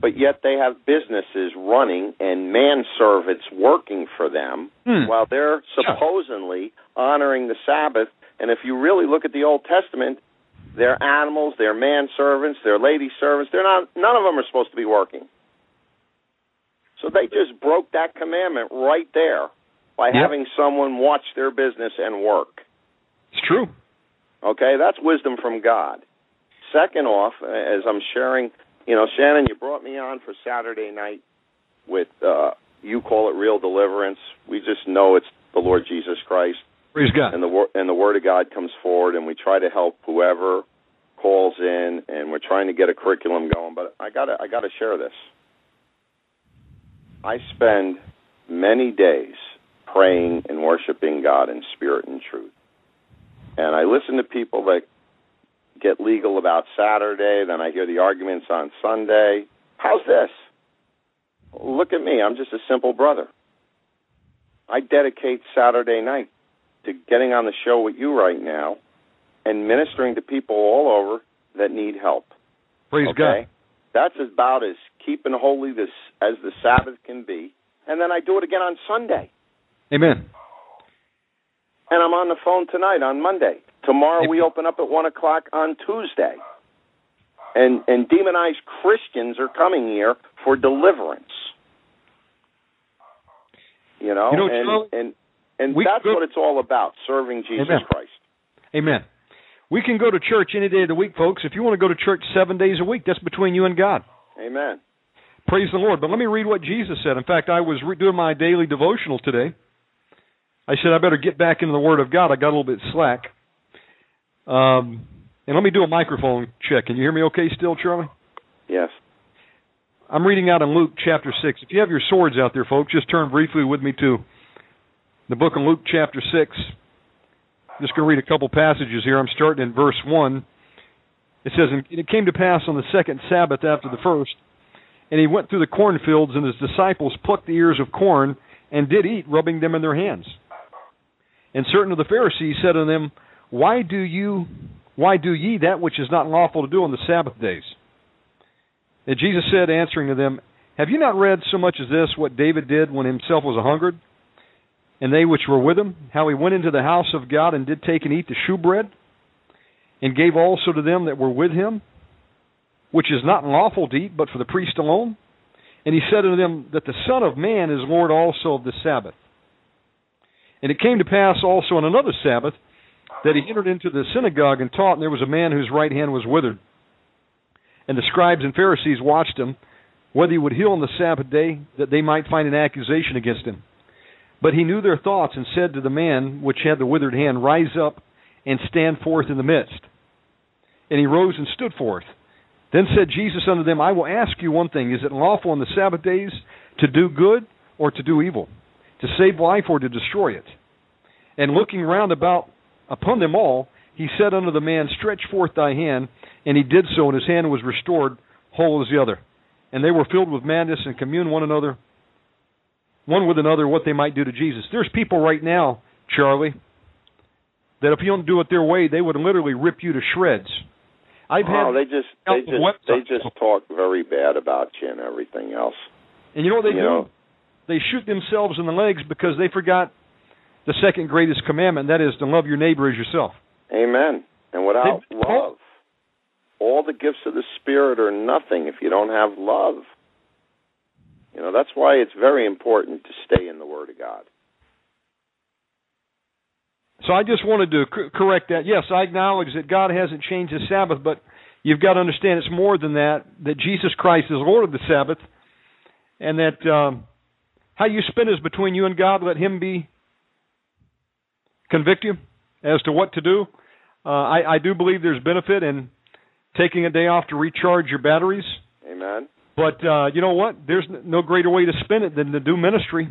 but yet they have businesses running and manservants working for them Hmm. while they're supposedly honoring the Sabbath. And if you really look at the Old Testament, they're animals, they're manservants, they're lady servants. They're not. None of them are supposed to be working. So they just broke that commandment right there by Yep. having someone watch their business and work. It's true. Okay, that's wisdom from God. Second off, as I'm sharing, you know, Shannon, you brought me on for Saturday night with uh you call it real deliverance. We just know it's the Lord Jesus Christ Praise God. and the wor- and the word of God comes forward and we try to help whoever calls in, and we're trying to get a curriculum going. But I gotta I gotta share this. I spend many days praying and worshiping God in spirit and truth, and I listen to people that get legal about Saturday. Then I hear the arguments on Sunday. How's this? Look at me. I'm just a simple brother. I dedicate Saturday night to getting on the show with you right now and ministering to people all over that need help. Praise okay? God. That's about as keeping holy this as the Sabbath can be. And then I do it again on Sunday. Amen. And I'm on the phone tonight on Monday. Tomorrow we open up at one o'clock on Tuesday. And and demonized Christians are coming here for deliverance. You know, You know, and Charlie, and and that's what it's all about, serving Jesus Amen. Christ. Amen. We can go to church any day of the week, folks. If you want to go to church seven days a week, that's between you and God. Amen. Praise the Lord. But let me read what Jesus said. In fact, I was re- doing my daily devotional today. I said I better get back into the Word of God. I got a little bit slack. Um, and let me do a microphone check. Can you hear me okay still, Charlie? Yes. I'm reading out in Luke chapter 6. If you have your swords out there, folks, just turn briefly with me to the book of Luke chapter 6. I'm just going to read a couple passages here. I'm starting in verse 1. It says, And it came to pass on the second Sabbath after the first, and he went through the cornfields, and his disciples plucked the ears of corn and did eat, rubbing them in their hands. And certain of the Pharisees said unto them, Why do you, why do ye that which is not lawful to do on the Sabbath days? And Jesus said, answering to them, Have you not read so much as this, what David did when himself was a hungered? And they which were with him, how he went into the house of God and did take and eat the shewbread, and gave also to them that were with him, which is not lawful to eat, but for the priest alone? And he said unto them, That the Son of Man is Lord also of the Sabbath. And it came to pass also on another Sabbath, that he entered into the synagogue and taught, and there was a man whose right hand was withered. And the scribes and Pharisees watched him, whether he would heal on the Sabbath day, that they might find an accusation against him. But he knew their thoughts, and said to the man which had the withered hand, Rise up and stand forth in the midst. And he rose and stood forth. Then said Jesus unto them, I will ask you one thing Is it lawful on the Sabbath days to do good or to do evil, to save life or to destroy it? And looking round about upon them all, he said unto the man, Stretch forth thy hand. And he did so, and his hand was restored, whole as the other. And they were filled with madness and communed one another, one with another, what they might do to Jesus. There's people right now, Charlie, that if you don't do it their way, they would literally rip you to shreds. I've Oh, had, they just they just the they just talk very bad about you and everything else. and you know what they you do? know. They shoot themselves in the legs because they forgot the second greatest commandment, and that is to love your neighbor as yourself. Amen. And without love, all the gifts of the Spirit are nothing if you don't have love. You know, that's why it's very important to stay in the Word of God. So I just wanted to correct that. Yes, I acknowledge that God hasn't changed the Sabbath, but you've got to understand it's more than that. That Jesus Christ is Lord of the Sabbath, and that um, how you spend is between you and God. Let Him be convict you as to what to do. Uh, I, I do believe there's benefit in taking a day off to recharge your batteries. Amen. But uh, you know what? There's no greater way to spend it than to do ministry.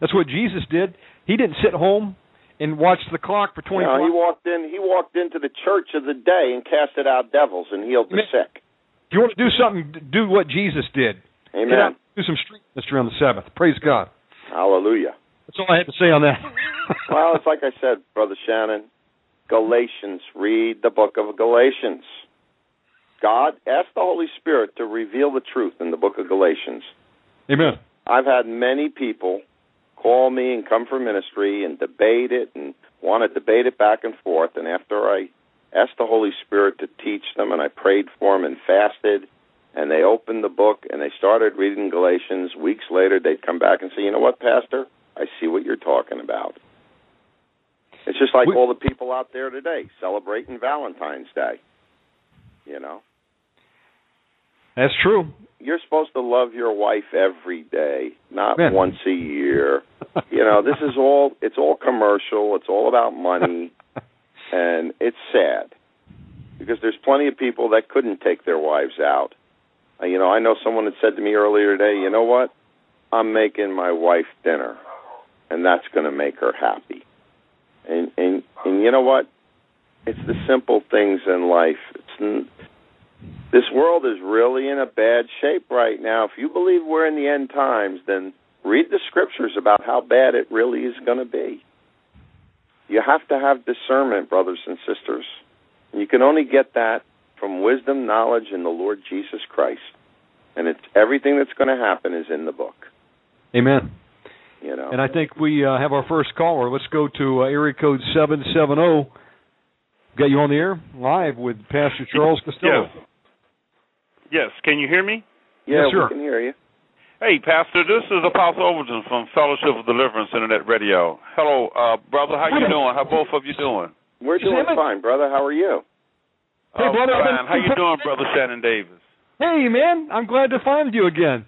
That's what Jesus did. He didn't sit home and watch the clock for 24 know, he walked in. He walked into the church of the day and casted out devils and healed the Amen. sick. If you want to do something, do what Jesus did. Amen. do some street ministry on the Sabbath. Praise God. Hallelujah. That's all I had to say on that. Well, it's like I said, Brother Shannon. Galatians. Read the book of Galatians. God ask the Holy Spirit to reveal the truth in the book of Galatians. Amen. I've had many people call me and come for ministry and debate it and want to debate it back and forth. And after I asked the Holy Spirit to teach them and I prayed for them and fasted, and they opened the book and they started reading Galatians, weeks later they'd come back and say, You know what, Pastor? I see what you're talking about. It's just like We- all the people out there today celebrating Valentine's Day. You know? That's true. you're supposed to love your wife every day, not Man. once a year. You know, this is all it's all commercial, it's all about money and it's sad. because there's plenty of people that couldn't take their wives out. Uh, you know, I know someone had said to me earlier today, you know what? I'm making my wife dinner, and that's going to make her happy. And and and you know what? It's the simple things in life. It's this world is really in a bad shape right now. If you believe we're in the end times, then read the scriptures about how bad it really is going to be. You have to have discernment, brothers and sisters. And you can only get that from wisdom, knowledge, and the Lord Jesus Christ. And it's everything that's going to happen is in the book. Amen. You know. And I think we uh, have our first caller. Let's go to uh, area code seven seven zero. Got you on the air live with Pastor Charles Costello. Yes. Yes. Can you hear me? Yeah, Yes, sir. we can hear you. Hey, Pastor, this is Apostle Overton from Fellowship of Deliverance Internet Radio. Hello, uh, brother. How you doing? How both of you doing? We're doing Sam, fine, brother. How are you? Hey, Oh, brother, I've fine. How you doing, brother Shannon Davis? Hey, man, I'm glad to find you again.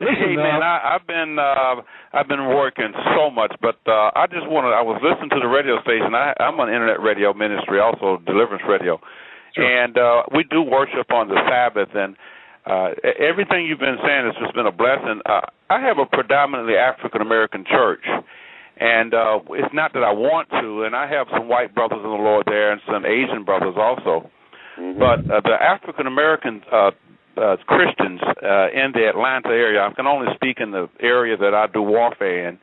Listen, hey man, uh, I, I've been uh, I've been working so much, but uh, I just wanted I was listening to the radio station. I, I'm on internet radio ministry, also Deliverance Radio, Sure. and uh, we do worship on the Sabbath. And uh, everything you've been saying has just been a blessing. Uh, I have a predominantly African American church, and uh, it's not that I want to. And I have some white brothers in the Lord there, and some Asian brothers also. Mhm. But uh, the African American uh, uh, Christians uh, in the Atlanta area, I can only speak in the area that I do warfare in.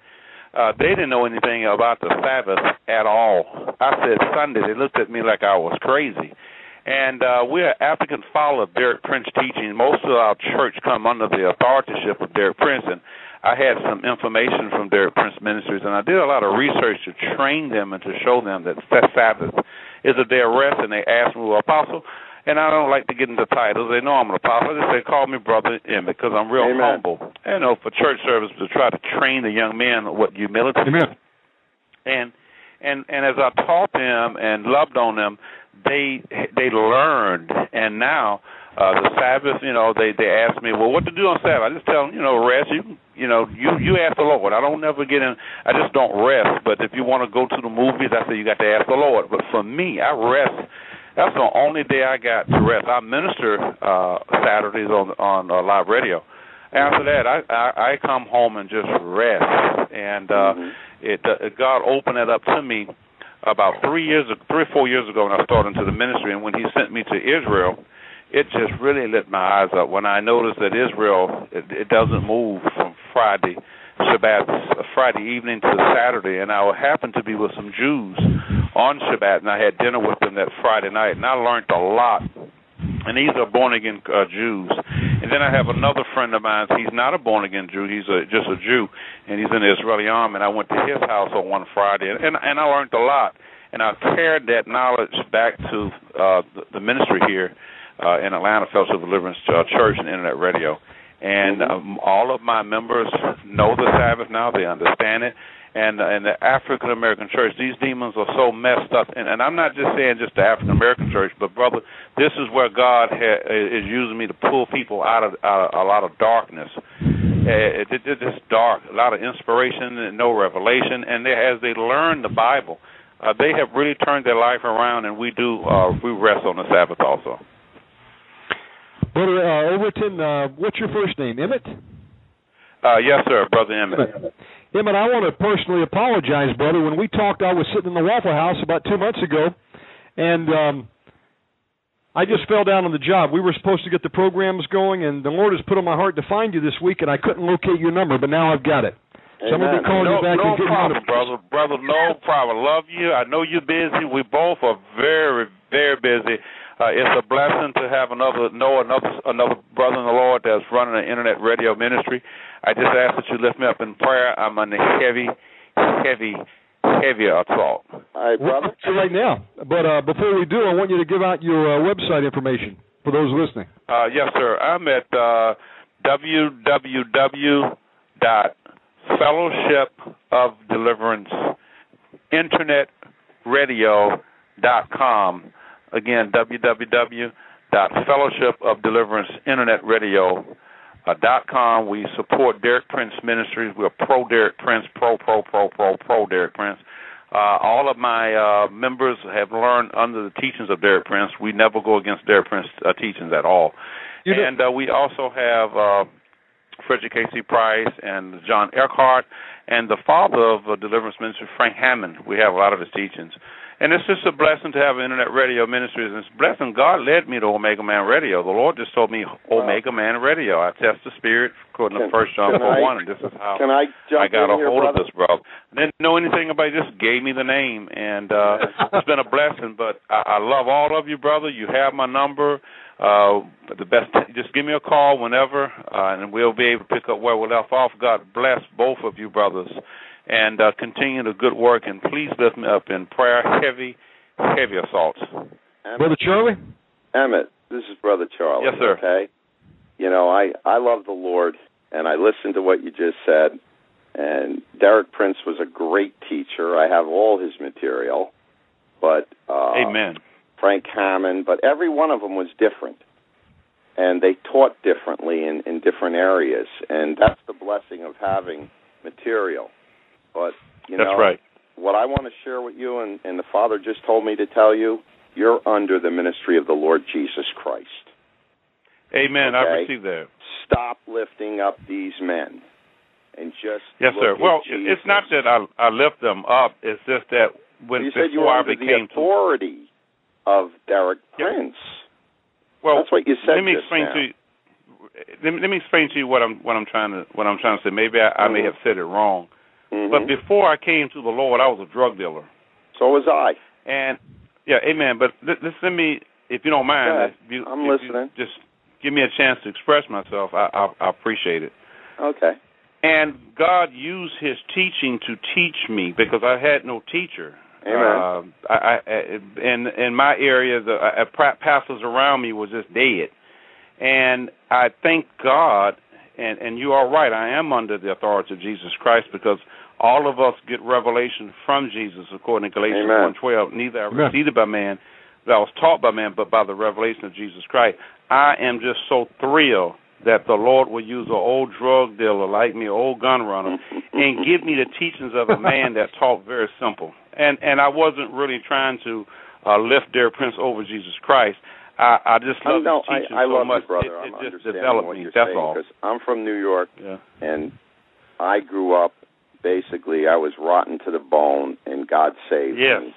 Uh, they didn't know anything about the Sabbath at all. I said Sunday. They looked at me like I was crazy. And uh, we're African follower of Derek Prince teaching. Most of our church come under the authorship of Derek Prince, and I had some information from Derek Prince Ministries, and I did a lot of research to train them and to show them that Sabbath is a day of rest. And they asked me, "Well, Apostle," and I don't like to get into titles. They know I'm an apostle. They say, "Call me Brother Emmett," because I'm real Amen. humble. You know, for church service to try to train the young men what humility Amen. and and and as I taught them and loved on them, they they learned, and now uh, the Sabbath, you know, they they ask me, well, what to do on Sabbath? I just tell them, you know, rest. You you know, you you ask the Lord. I don't never get in. I just don't rest. But if you want to go to the movies, I say you got to ask the Lord. But for me, I rest. That's the only day I got to rest. I minister uh Saturdays on on uh, live radio. After that, I, I I come home and just rest. And uh Mhm. it uh, God opened it up to me about three years, three or four years ago when I started into the ministry, and when He sent me to Israel, it just really lit my eyes up when I noticed that Israel it, it doesn't move from Friday Shabbat uh, Friday evening to Saturday, and I happened to be with some Jews on Shabbat, and I had dinner with them that Friday night, and I learned a lot. And these are born again uh, Jews. And then I have another friend of mine. He's not a born again Jew. He's a, just a Jew, and he's in the Israeli army. And I went to his house on one Friday, and and, I learned a lot. And I carried that knowledge back to uh, the, the ministry here uh, in Atlanta Fellowship of Deliverance uh, Church and Internet Radio. And um, all of my members know the Sabbath now; they understand it. And in the African American church, these demons are so messed up. And, and I'm not just saying just the African American church, but brother, this is where God ha- is using me to pull people out of, out of a lot of darkness. Uh, it, it, it's dark, a lot of inspiration and no revelation. And they, as they learn the Bible, uh, they have really turned their life around. And we do uh, we rest on the Sabbath also. Brother uh, Overton, uh, what's your first name? Emmett? Uh, yes, sir, brother Emmett. Emmett, I want to personally apologize, brother. When we talked, I was sitting in the Waffle House about two months ago, and um, I just fell down on the job. We were supposed to get the programs going, and the Lord has put on my heart to find you this week, and I couldn't locate your number, but now I've got it. So I'm going to be calling no, you back no and getting you problem, brother. Brother, no problem. Love you. I know you're busy. We both are very, very busy. Uh, it's a blessing to have another know another another brother in the Lord that's running an internet radio ministry. I just ask that you lift me up in prayer. I'm under heavy, heavy, heavy assault. All right, We'll brother. do it right now. But uh, before we do, I want you to give out your uh, website information for those listening. Uh, yes, sir. I'm at uh, www dot fellowship of deliverance internet radio dot com. Again, www dot fellowship of deliverance internet radio uh. We support Derek Prince Ministries. We're pro Derek Prince, pro pro pro pro pro Derek Prince. Uh, all of my uh, members have learned under the teachings of Derek Prince. We never go against Derek Prince uh, teachings at all. You and uh, we also have uh, Frederick K.C. Price and John Eckhardt and the father of uh, Deliverance Ministry, Frank Hammond. We have a lot of his teachings. And it's just a blessing to have internet radio ministries. And it's a blessing. God led me to Omega Man Radio. The Lord just told me Omega Man Radio. I test the spirit according can, to First John 4 1, and this is how can I, I got a here, hold brother? of this, brother. Didn't know anything about it, just gave me the name. And uh it's been a blessing. But I, I love all of you, brother. You have my number. Uh, the best, just give me a call whenever, uh, and we'll be able to pick up where we left off. God bless both of you, brothers and uh, continue the good work. And please lift me up in prayer. Heavy, heavy assaults. Emmett, Brother Charlie? Emmett, this is Brother Charlie. Yes, sir. Okay. You know, I I love the Lord, and I listened to what you just said. And Derek Prince was a great teacher. I have all his material, but uh, Amen. Frank Hammond, but every one of them was different. And they taught differently in, in different areas. And that's the blessing of having material. But you That's know, right. what I want to share with you, and, and the Father just told me to tell you, you're under the ministry of the Lord Jesus Christ. Amen. I Okay. receive that. Stop lifting up these men, and just Yes, sir. Well, Jesus. it's not that I I lift them up. It's just that when you said you were I under the became to authority of Derek. Prince. well, That's what you said let me explain now. to you. Let me, let me explain to you what I'm what I'm trying to what I'm trying to say. Maybe I, I may Mhm. have said it wrong, Mhm. but before I came to the Lord, I was a drug dealer. so was I. And yeah, amen. But let let me, if you don't mind, you, I'm listening. just give me a chance to express myself. I, I, I appreciate it. Okay. And God used His teaching to teach me because I had no teacher. Amen. Uh, I, I, in in my area, the uh, uh, pastors around me was just dead, and I thank God. And and you are right. I am under the authority of Jesus Christ because all of us get revelation from Jesus, according to Galatians one twelve. Neither I Amen. received it by man, that I was taught by man, but by the revelation of Jesus Christ. I am just so thrilled that the Lord will use an old drug dealer like me, an old gun runner, and give me the teachings of a man that taught very simple. And and I wasn't really trying to uh, lift their Prince over Jesus Christ. I, I just I love know. his teaching I, I so love much. you, brother. It, I'm it just understanding developed what me. you're That's saying all. because I'm from New York, Yeah. and I grew up. Basically, I was rotten to the bone, and God saved Yes. me.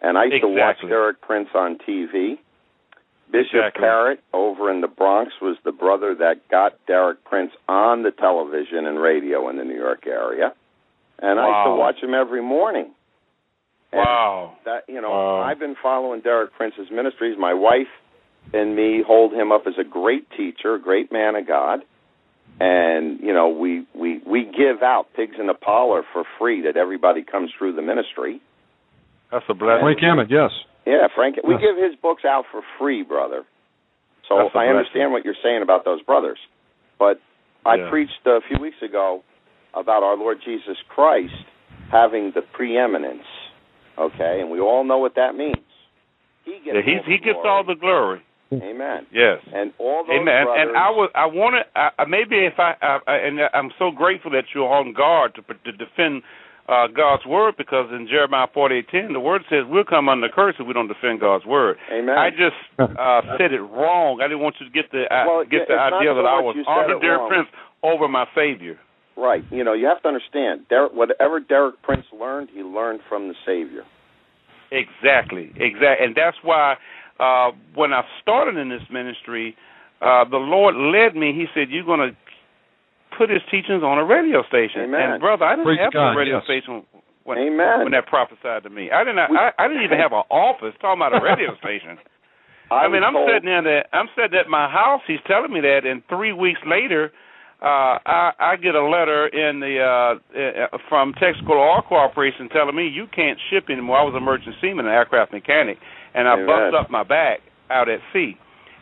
And I used to watch Exactly. Derek Prince on TV. Bishop Exactly. Parrott over in the Bronx was the brother that got Derek Prince on the television and radio in the New York area. And I used to watch him every morning. And Wow. that you know, Wow. I've been following Derek Prince's ministries. My wife and me hold him up as a great teacher, a great man of God. And you know, we we we give out pigs in a parlor for free that everybody comes through the ministry. That's a blessing. Frank Hammond, yes. Yeah, Frank, we Yes. give his books out for free, brother. So That's I understand what you're saying about those brothers. But I Yeah. preached a few weeks ago about our Lord Jesus Christ having the preeminence. Okay, and we all know what that means. He gets Yeah, he's, all the he gets glory. all the glory. Amen. Yes. And all those Amen. And, brothers. and I was, I wanted, I, maybe if I, I, I, and I'm so grateful that you're on guard to, to defend uh, God's word, because in Jeremiah 48:10, the word says we'll come under curse if we don't defend God's word. Amen. I just uh, said it wrong. I didn't want you to get the uh, Well, get the idea that I was under Derek. Prince over my Savior. right. You know, you have to understand. Derek, whatever Derek Prince learned, he learned from the Savior. Exactly, exactly, and that's why uh, when I started in this ministry, uh, the Lord led me. He said, "You're going to put His teachings on a radio station." Amen. And brother, I didn't Praise have God, a radio yes. station when Amen. when that prophesied to me. I didn't. I, I didn't even have an office. Talking about a radio station. I, mean, I'm told- sitting there. That, I'm sitting at my house. He's telling me that, and three weeks later, uh, I, I get a letter in the uh, uh, from Texaco Oil Corporation telling me you can't ship anymore. I was a merchant seaman, an aircraft mechanic, and I Amen. bust up my back out at sea,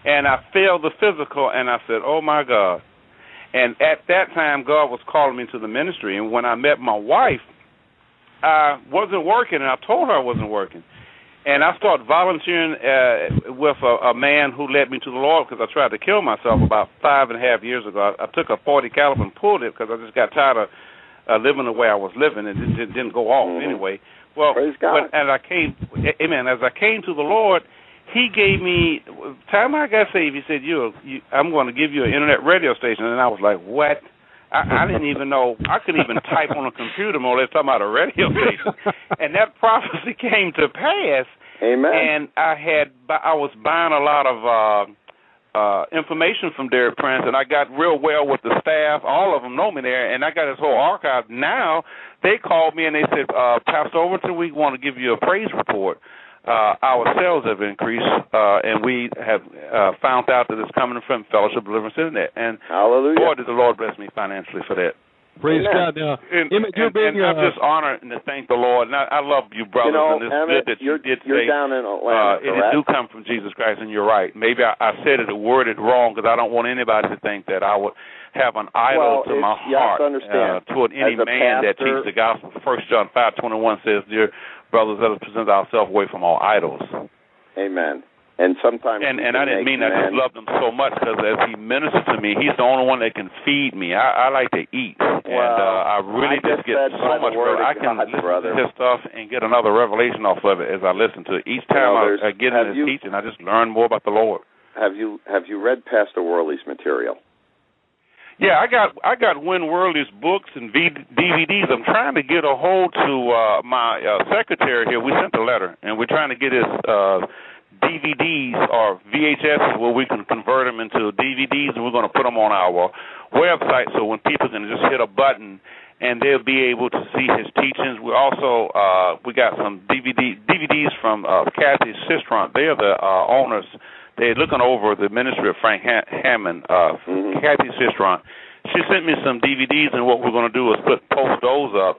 and I failed the physical, and I said, "Oh my God!" And at that time, God was calling me to the ministry, and when I met my wife, I wasn't working, and I told her I wasn't working and I started volunteering uh, with a, a man who led me to the Lord because I tried to kill myself about five and a half years ago. I, I took a 40 caliber and pulled it because I just got tired of uh, living the way I was living, and it didn't, didn't go off Mhm. anyway. Well, Praise God. when, as I came, amen. As I came to the Lord, He gave me time I got saved. He said, "You, you I'm going to give you an internet radio station," and I was like, "What?" I, I didn't even know I couldn't even type on a computer. More or less talking about a radio station, and that prophecy came to pass. Amen. And I had I was buying a lot of uh uh information from Derek Prince and I got real well with the staff. All of them know me there and I got this whole archive. Now they called me and they said, uh Pastor Overton, we want to give you a praise report. Uh our sales have increased uh and we have uh found out that it's coming from Fellowship Deliverance Internet and Hallelujah. boy did the Lord bless me financially for that. Praise Amen. God. Now, And, Emmett, you're and, being, and I'm uh, just honored and to thank the Lord. And I, I love you, brothers, you know, and it's Emmett, good that you're, you did you're say down in uh, it, it do come from Jesus Christ, and you're right. Maybe I, I said it or worded wrong because I don't want anybody to think that I would have an idol Well, to my it's- you have heart to understand, uh, toward any man that teaches the gospel. First John five twenty one says, "Dear brothers, let us present ourselves away from all idols." Amen. And sometimes And and I didn't mean I just loved him so much because as he ministers to me, he's the only one that can feed me. I, I like to eat, and uh, I really I just get get so much. brother. I can God, listen brother. to his stuff and get another revelation off of it as I listen to it. Each time Well, I, I get in his you- teaching, I just learn more about the Lord. Have you have you read Pastor Worley's material? Yeah, I got I got Win Worley's books and v- DVDs. I'm trying to get a hold to uh, my uh, secretary here. We sent a letter, and we're trying to get his uh, DVDs or VHS where we can convert them into DVDs, and we're going to put them on our website so when people can just hit a button and they'll be able to see his teachings. We also uh, we got some DVD DVDs from uh, Kathy Sistrunk. They are the uh, owners. They're looking over the ministry of Frank ha- Hammond. Uh, Mhm. Kathy Sistrunk. She sent me some DVDs, and what we're going to do is put post those up.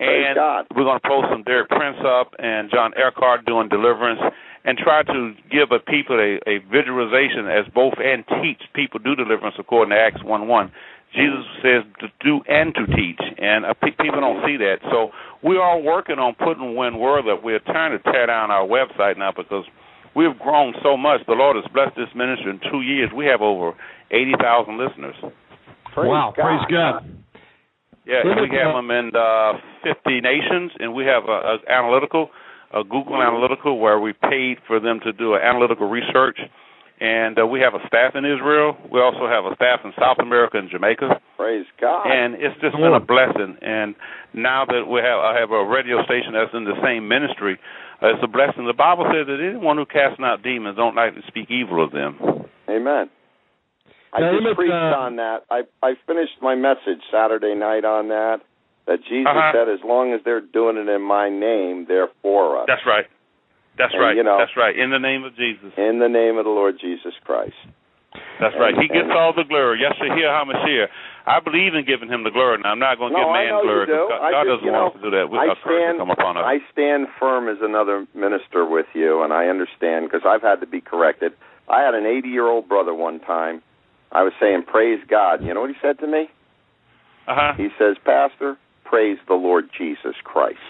And we're going to post some Derek Prince up and John Eckhardt doing deliverance, and try to give a people a, a visualization as both and teach people do deliverance according to Acts one one. Jesus says to do and to teach, and uh, pe- people don't see that. So we are working on putting Win Word up. We're trying to tear down our website now because we've grown so much. The Lord has blessed this ministry in two years. We have over eighty thousand listeners. Praise wow. God. Praise God. Yeah, Well, we have them in uh, 50 nations, and we have a, a analytical, a Google Analytical, where we paid for them to do an analytical research. And uh, we have a staff in Israel. We also have a staff in South America and Jamaica, Praise God. and it's just been a blessing. And now that we have, I have a radio station that's in the same ministry. Uh, it's a blessing. The Bible says that anyone who casts out demons don't like to speak evil of them. Amen. I Now, just preached uh, on that. I I finished my message Saturday night on that. That Jesus Uh-huh. said, as long as they're doing it in my name, they're for us. That's right. That's And, right. you know- That's right. In the name of Jesus. In the name of the Lord Jesus Christ. That's right. He gets and- all the glory. Yes, Yeshua HaMashiach. I believe in giving him the glory. Now, I'm not going to No, give man glory do. because God, God just, doesn't want know, us to do that. We, I a curse will stand, come upon us. I stand firm as another minister with you, and I understand because I've had to be corrected. I had an 80 year old brother one time. I was saying, "Praise God." You know what he said to me? Uh-huh. He says, "Pastor, praise the Lord Jesus Christ."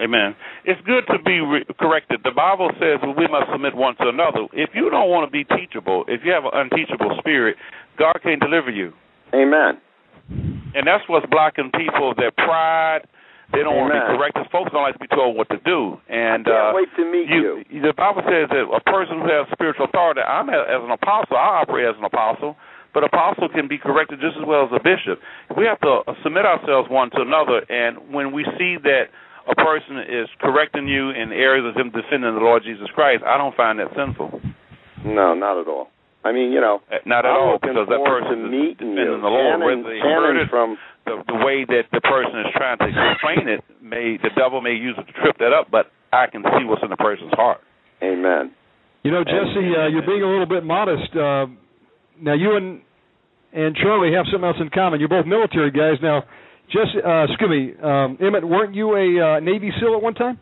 Amen. It's good to be re- corrected. The Bible says we must submit one to another. If you don't want to be teachable, if you have an unteachable spirit, God can't deliver you. Amen. And that's what's blocking people, their pride. They don't want to be corrected. Folks don't like to be told what to do. And I uh, can't wait to meet you. you, the Bible says that a person who has spiritual authority, I'm a, as an apostle, I operate as an apostle, but apostle can be corrected just as well as a bishop. We have to uh, submit ourselves one to another, and when we see that a person is correcting you in areas of him defending the Lord Jesus Christ, I don't find that sinful. No, not at all. I mean, you know, Uh, Not at I'm all, because that person to is meeting defending you. the Lord. Shannon, Whether they heard it from the, the way that the person is trying to explain it may the devil may use it to trip that up, but I can see what's in the person's heart. Amen. You know, Jesse, uh, you're being a little bit modest. Uh, now, you and and Charlie have something else in common. You're both military guys. Now, Jesse, uh, excuse me, um, Emmett, weren't you a uh, Navy SEAL at one time?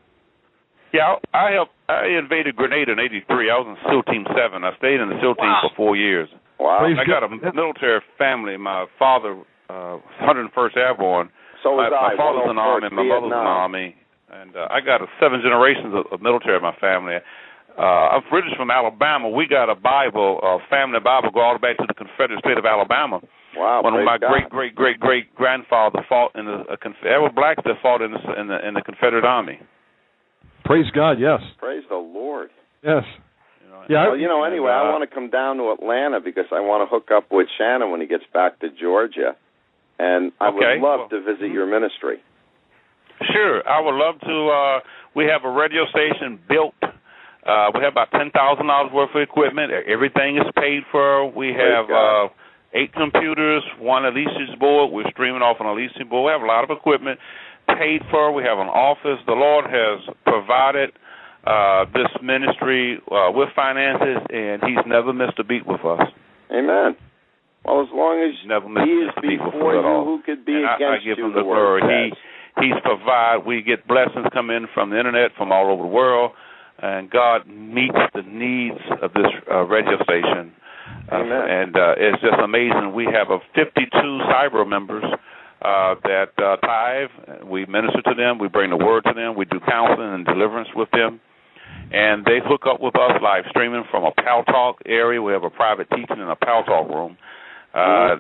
Yeah, I helped. I invaded Grenada in '83. I was in SEAL Team Seven. I stayed in the SEAL Team for four years. Wow. Praise I got a military family. My father, uh, 101st Airborne. So my, was my I. father's in the army. 101st My mother's in the army, and uh, I got a seven generations of, of military in my family. Uh, I'm British from Alabama. We got a Bible, a family Bible, go all the way back to the Confederate state of Alabama. Wow, One of my God. great great great great grandfather fought in the a, conf- there were blacks that fought in the in the in the Confederate Army. Praise God. Yes. Praise the Lord. Yes. You know, Yeah. Well, you know, anyway, I want to come down to Atlanta because I want to hook up with Shannon when he gets back to Georgia, and I Okay. would love Well- to visit your ministry. Sure, I would love to. Uh, we have a radio station built. Uh, we have about ten thousand dollars worth of equipment. Everything is paid for. We have uh, eight computers, one Alesis board. We're streaming off an Alicia board. We have a lot of equipment paid for. We have an office. The Lord has provided uh, this ministry uh, with finances, and He's never missed a beat with us. Amen. Well, as long as never missed, He is missed a beat with before us you, all. who could be and I, I give you? him the word glory. He. He's provided. We get blessings come in from the internet from all over the world, and God meets the needs of this uh, radio station. Uh, Amen. and uh, it's just amazing. We have a 52 cyber members uh, that uh, tithe. We minister to them. We bring the word to them. We do counseling and deliverance with them. And they hook up with us live streaming from a Paltalk area. We have a private teaching in a Paltalk room. Uh,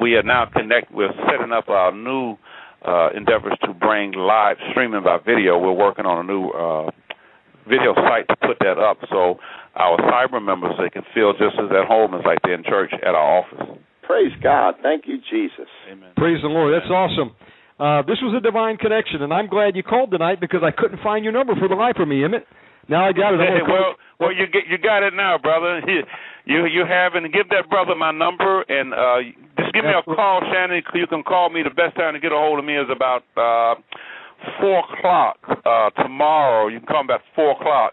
we are now connect. We're setting up our new uh, endeavors to bring live streaming by video. We're working on a new uh, video site to put that up so our cyber members they can feel just as at home as like they're in church at our office. Praise God. Thank you, Jesus. Amen. Praise the Lord. That's awesome. Uh, this was a divine connection, and I'm glad you called tonight because I couldn't find your number for the life of me, Emmett. Now I got it. Hey, well, well, you get you got it now, brother. You you, you have and give that brother my number and uh just give me a call, Shannon. You can call me. The best time to get a hold of me is about uh four o'clock uh tomorrow. You can call me about four o'clock.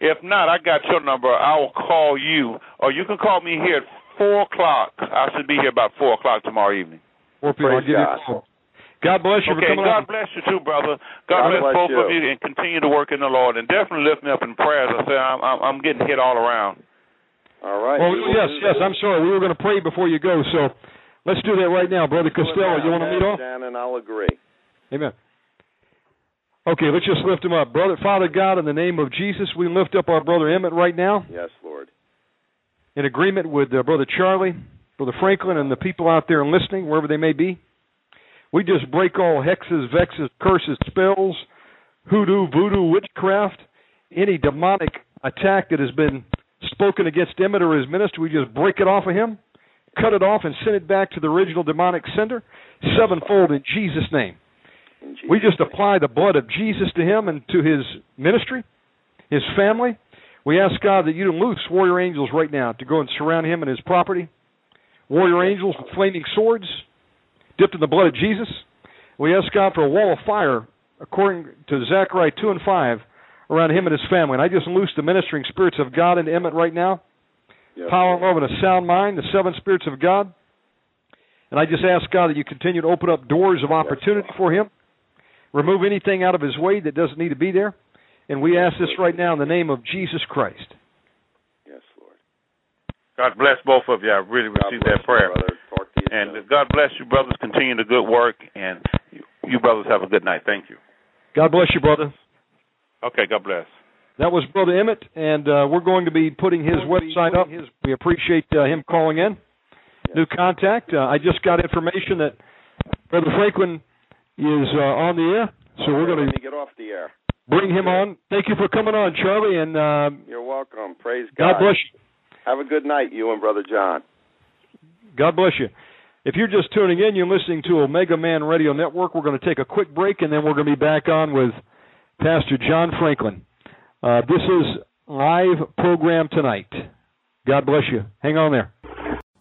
If not, I got your number. I will call you, or you can call me here at four o'clock. I should be here about four o'clock tomorrow evening. Four people. I'll Praise give you God. God bless you Okay, for coming God on. bless you too, brother. God, God bless, bless both you. of you, and continue to work in the Lord, and definitely lift me up in prayers. I say I'm I'm, I'm getting hit all around. All right. Well, We yes, yes. I'm sorry. We were going to pray before you go, so let's do that right now, brother Do it Costello. now. You want to lead off? and I'll agree. Amen. Okay, let's just lift him up, brother. Father God, in the name of Jesus, we lift up our brother Emmett right now, Yes, Lord. In agreement with uh, brother Charlie, brother Franklin, and the people out there and listening, wherever they may be. We just break all hexes, vexes, curses, spells, hoodoo, voodoo, witchcraft, any demonic attack that has been spoken against Emmett or his ministry. We just break it off of him, cut it off, and send it back to the original demonic sender, sevenfold in Jesus' name. We just apply the blood of Jesus to him and to his ministry, his family. We ask God that you'd loose warrior angels right now to go and surround him and his property. Warrior angels with flaming swords, dipped in the blood of Jesus. We ask God for a wall of fire, according to Zechariah 2 and 5, around him and his family. And I just loose the ministering spirits of God into Emmett right now. Yes, Power, Lord. love, and a sound mind, the seven spirits of God. And I just ask God that you continue to open up doors of opportunity for him. Remove anything out of his way that doesn't need to be there. And we ask this right now in the name of Jesus Christ. Yes, Lord. God bless both of you. I really God received that prayer. you, brother. Talk to you And. God bless you, brothers. Continue the good work, and you, you brothers have a good night. Thank you. God bless you, brother. Okay, God bless. That was Brother Emmett, and uh, we're going to be putting his website up. We appreciate uh, him calling in. New contact. Uh, I just got information that Brother Franklin is uh, on the air, so we're going to get off the air. Bring him on. Thank you for coming on, Charlie, and uh, You're welcome. Praise God. God bless you. Have a good night, you and Brother John. God bless you. If you're just tuning in, you're listening to Omega Man Radio Network. We're going to take a quick break, and then we're going to be back on with Pastor John Franklin. Uh, this is live program tonight. God bless you. Hang on there.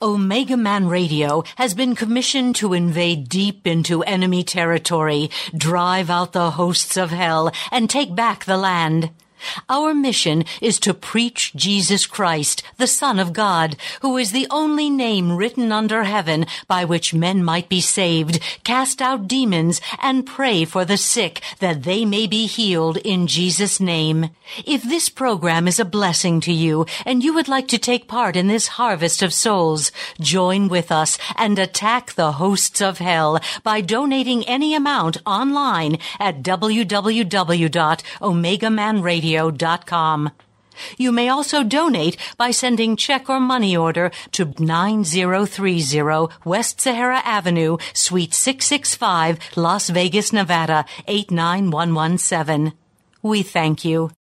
Omega Man Radio has been commissioned to invade deep into enemy territory, drive out the hosts of hell, and take back the land. Our mission is to preach Jesus Christ, the Son of God, who is the only name written under heaven by which men might be saved, cast out demons, and pray for the sick that they may be healed in Jesus' name. If this program is a blessing to you and you would like to take part in this harvest of souls, join with us and attack the hosts of hell by donating any amount online at www.omegamanradio.com. You may also donate by sending check or money order to 9030 West Sahara Avenue, Suite 665, Las Vegas, Nevada 89117. We thank you.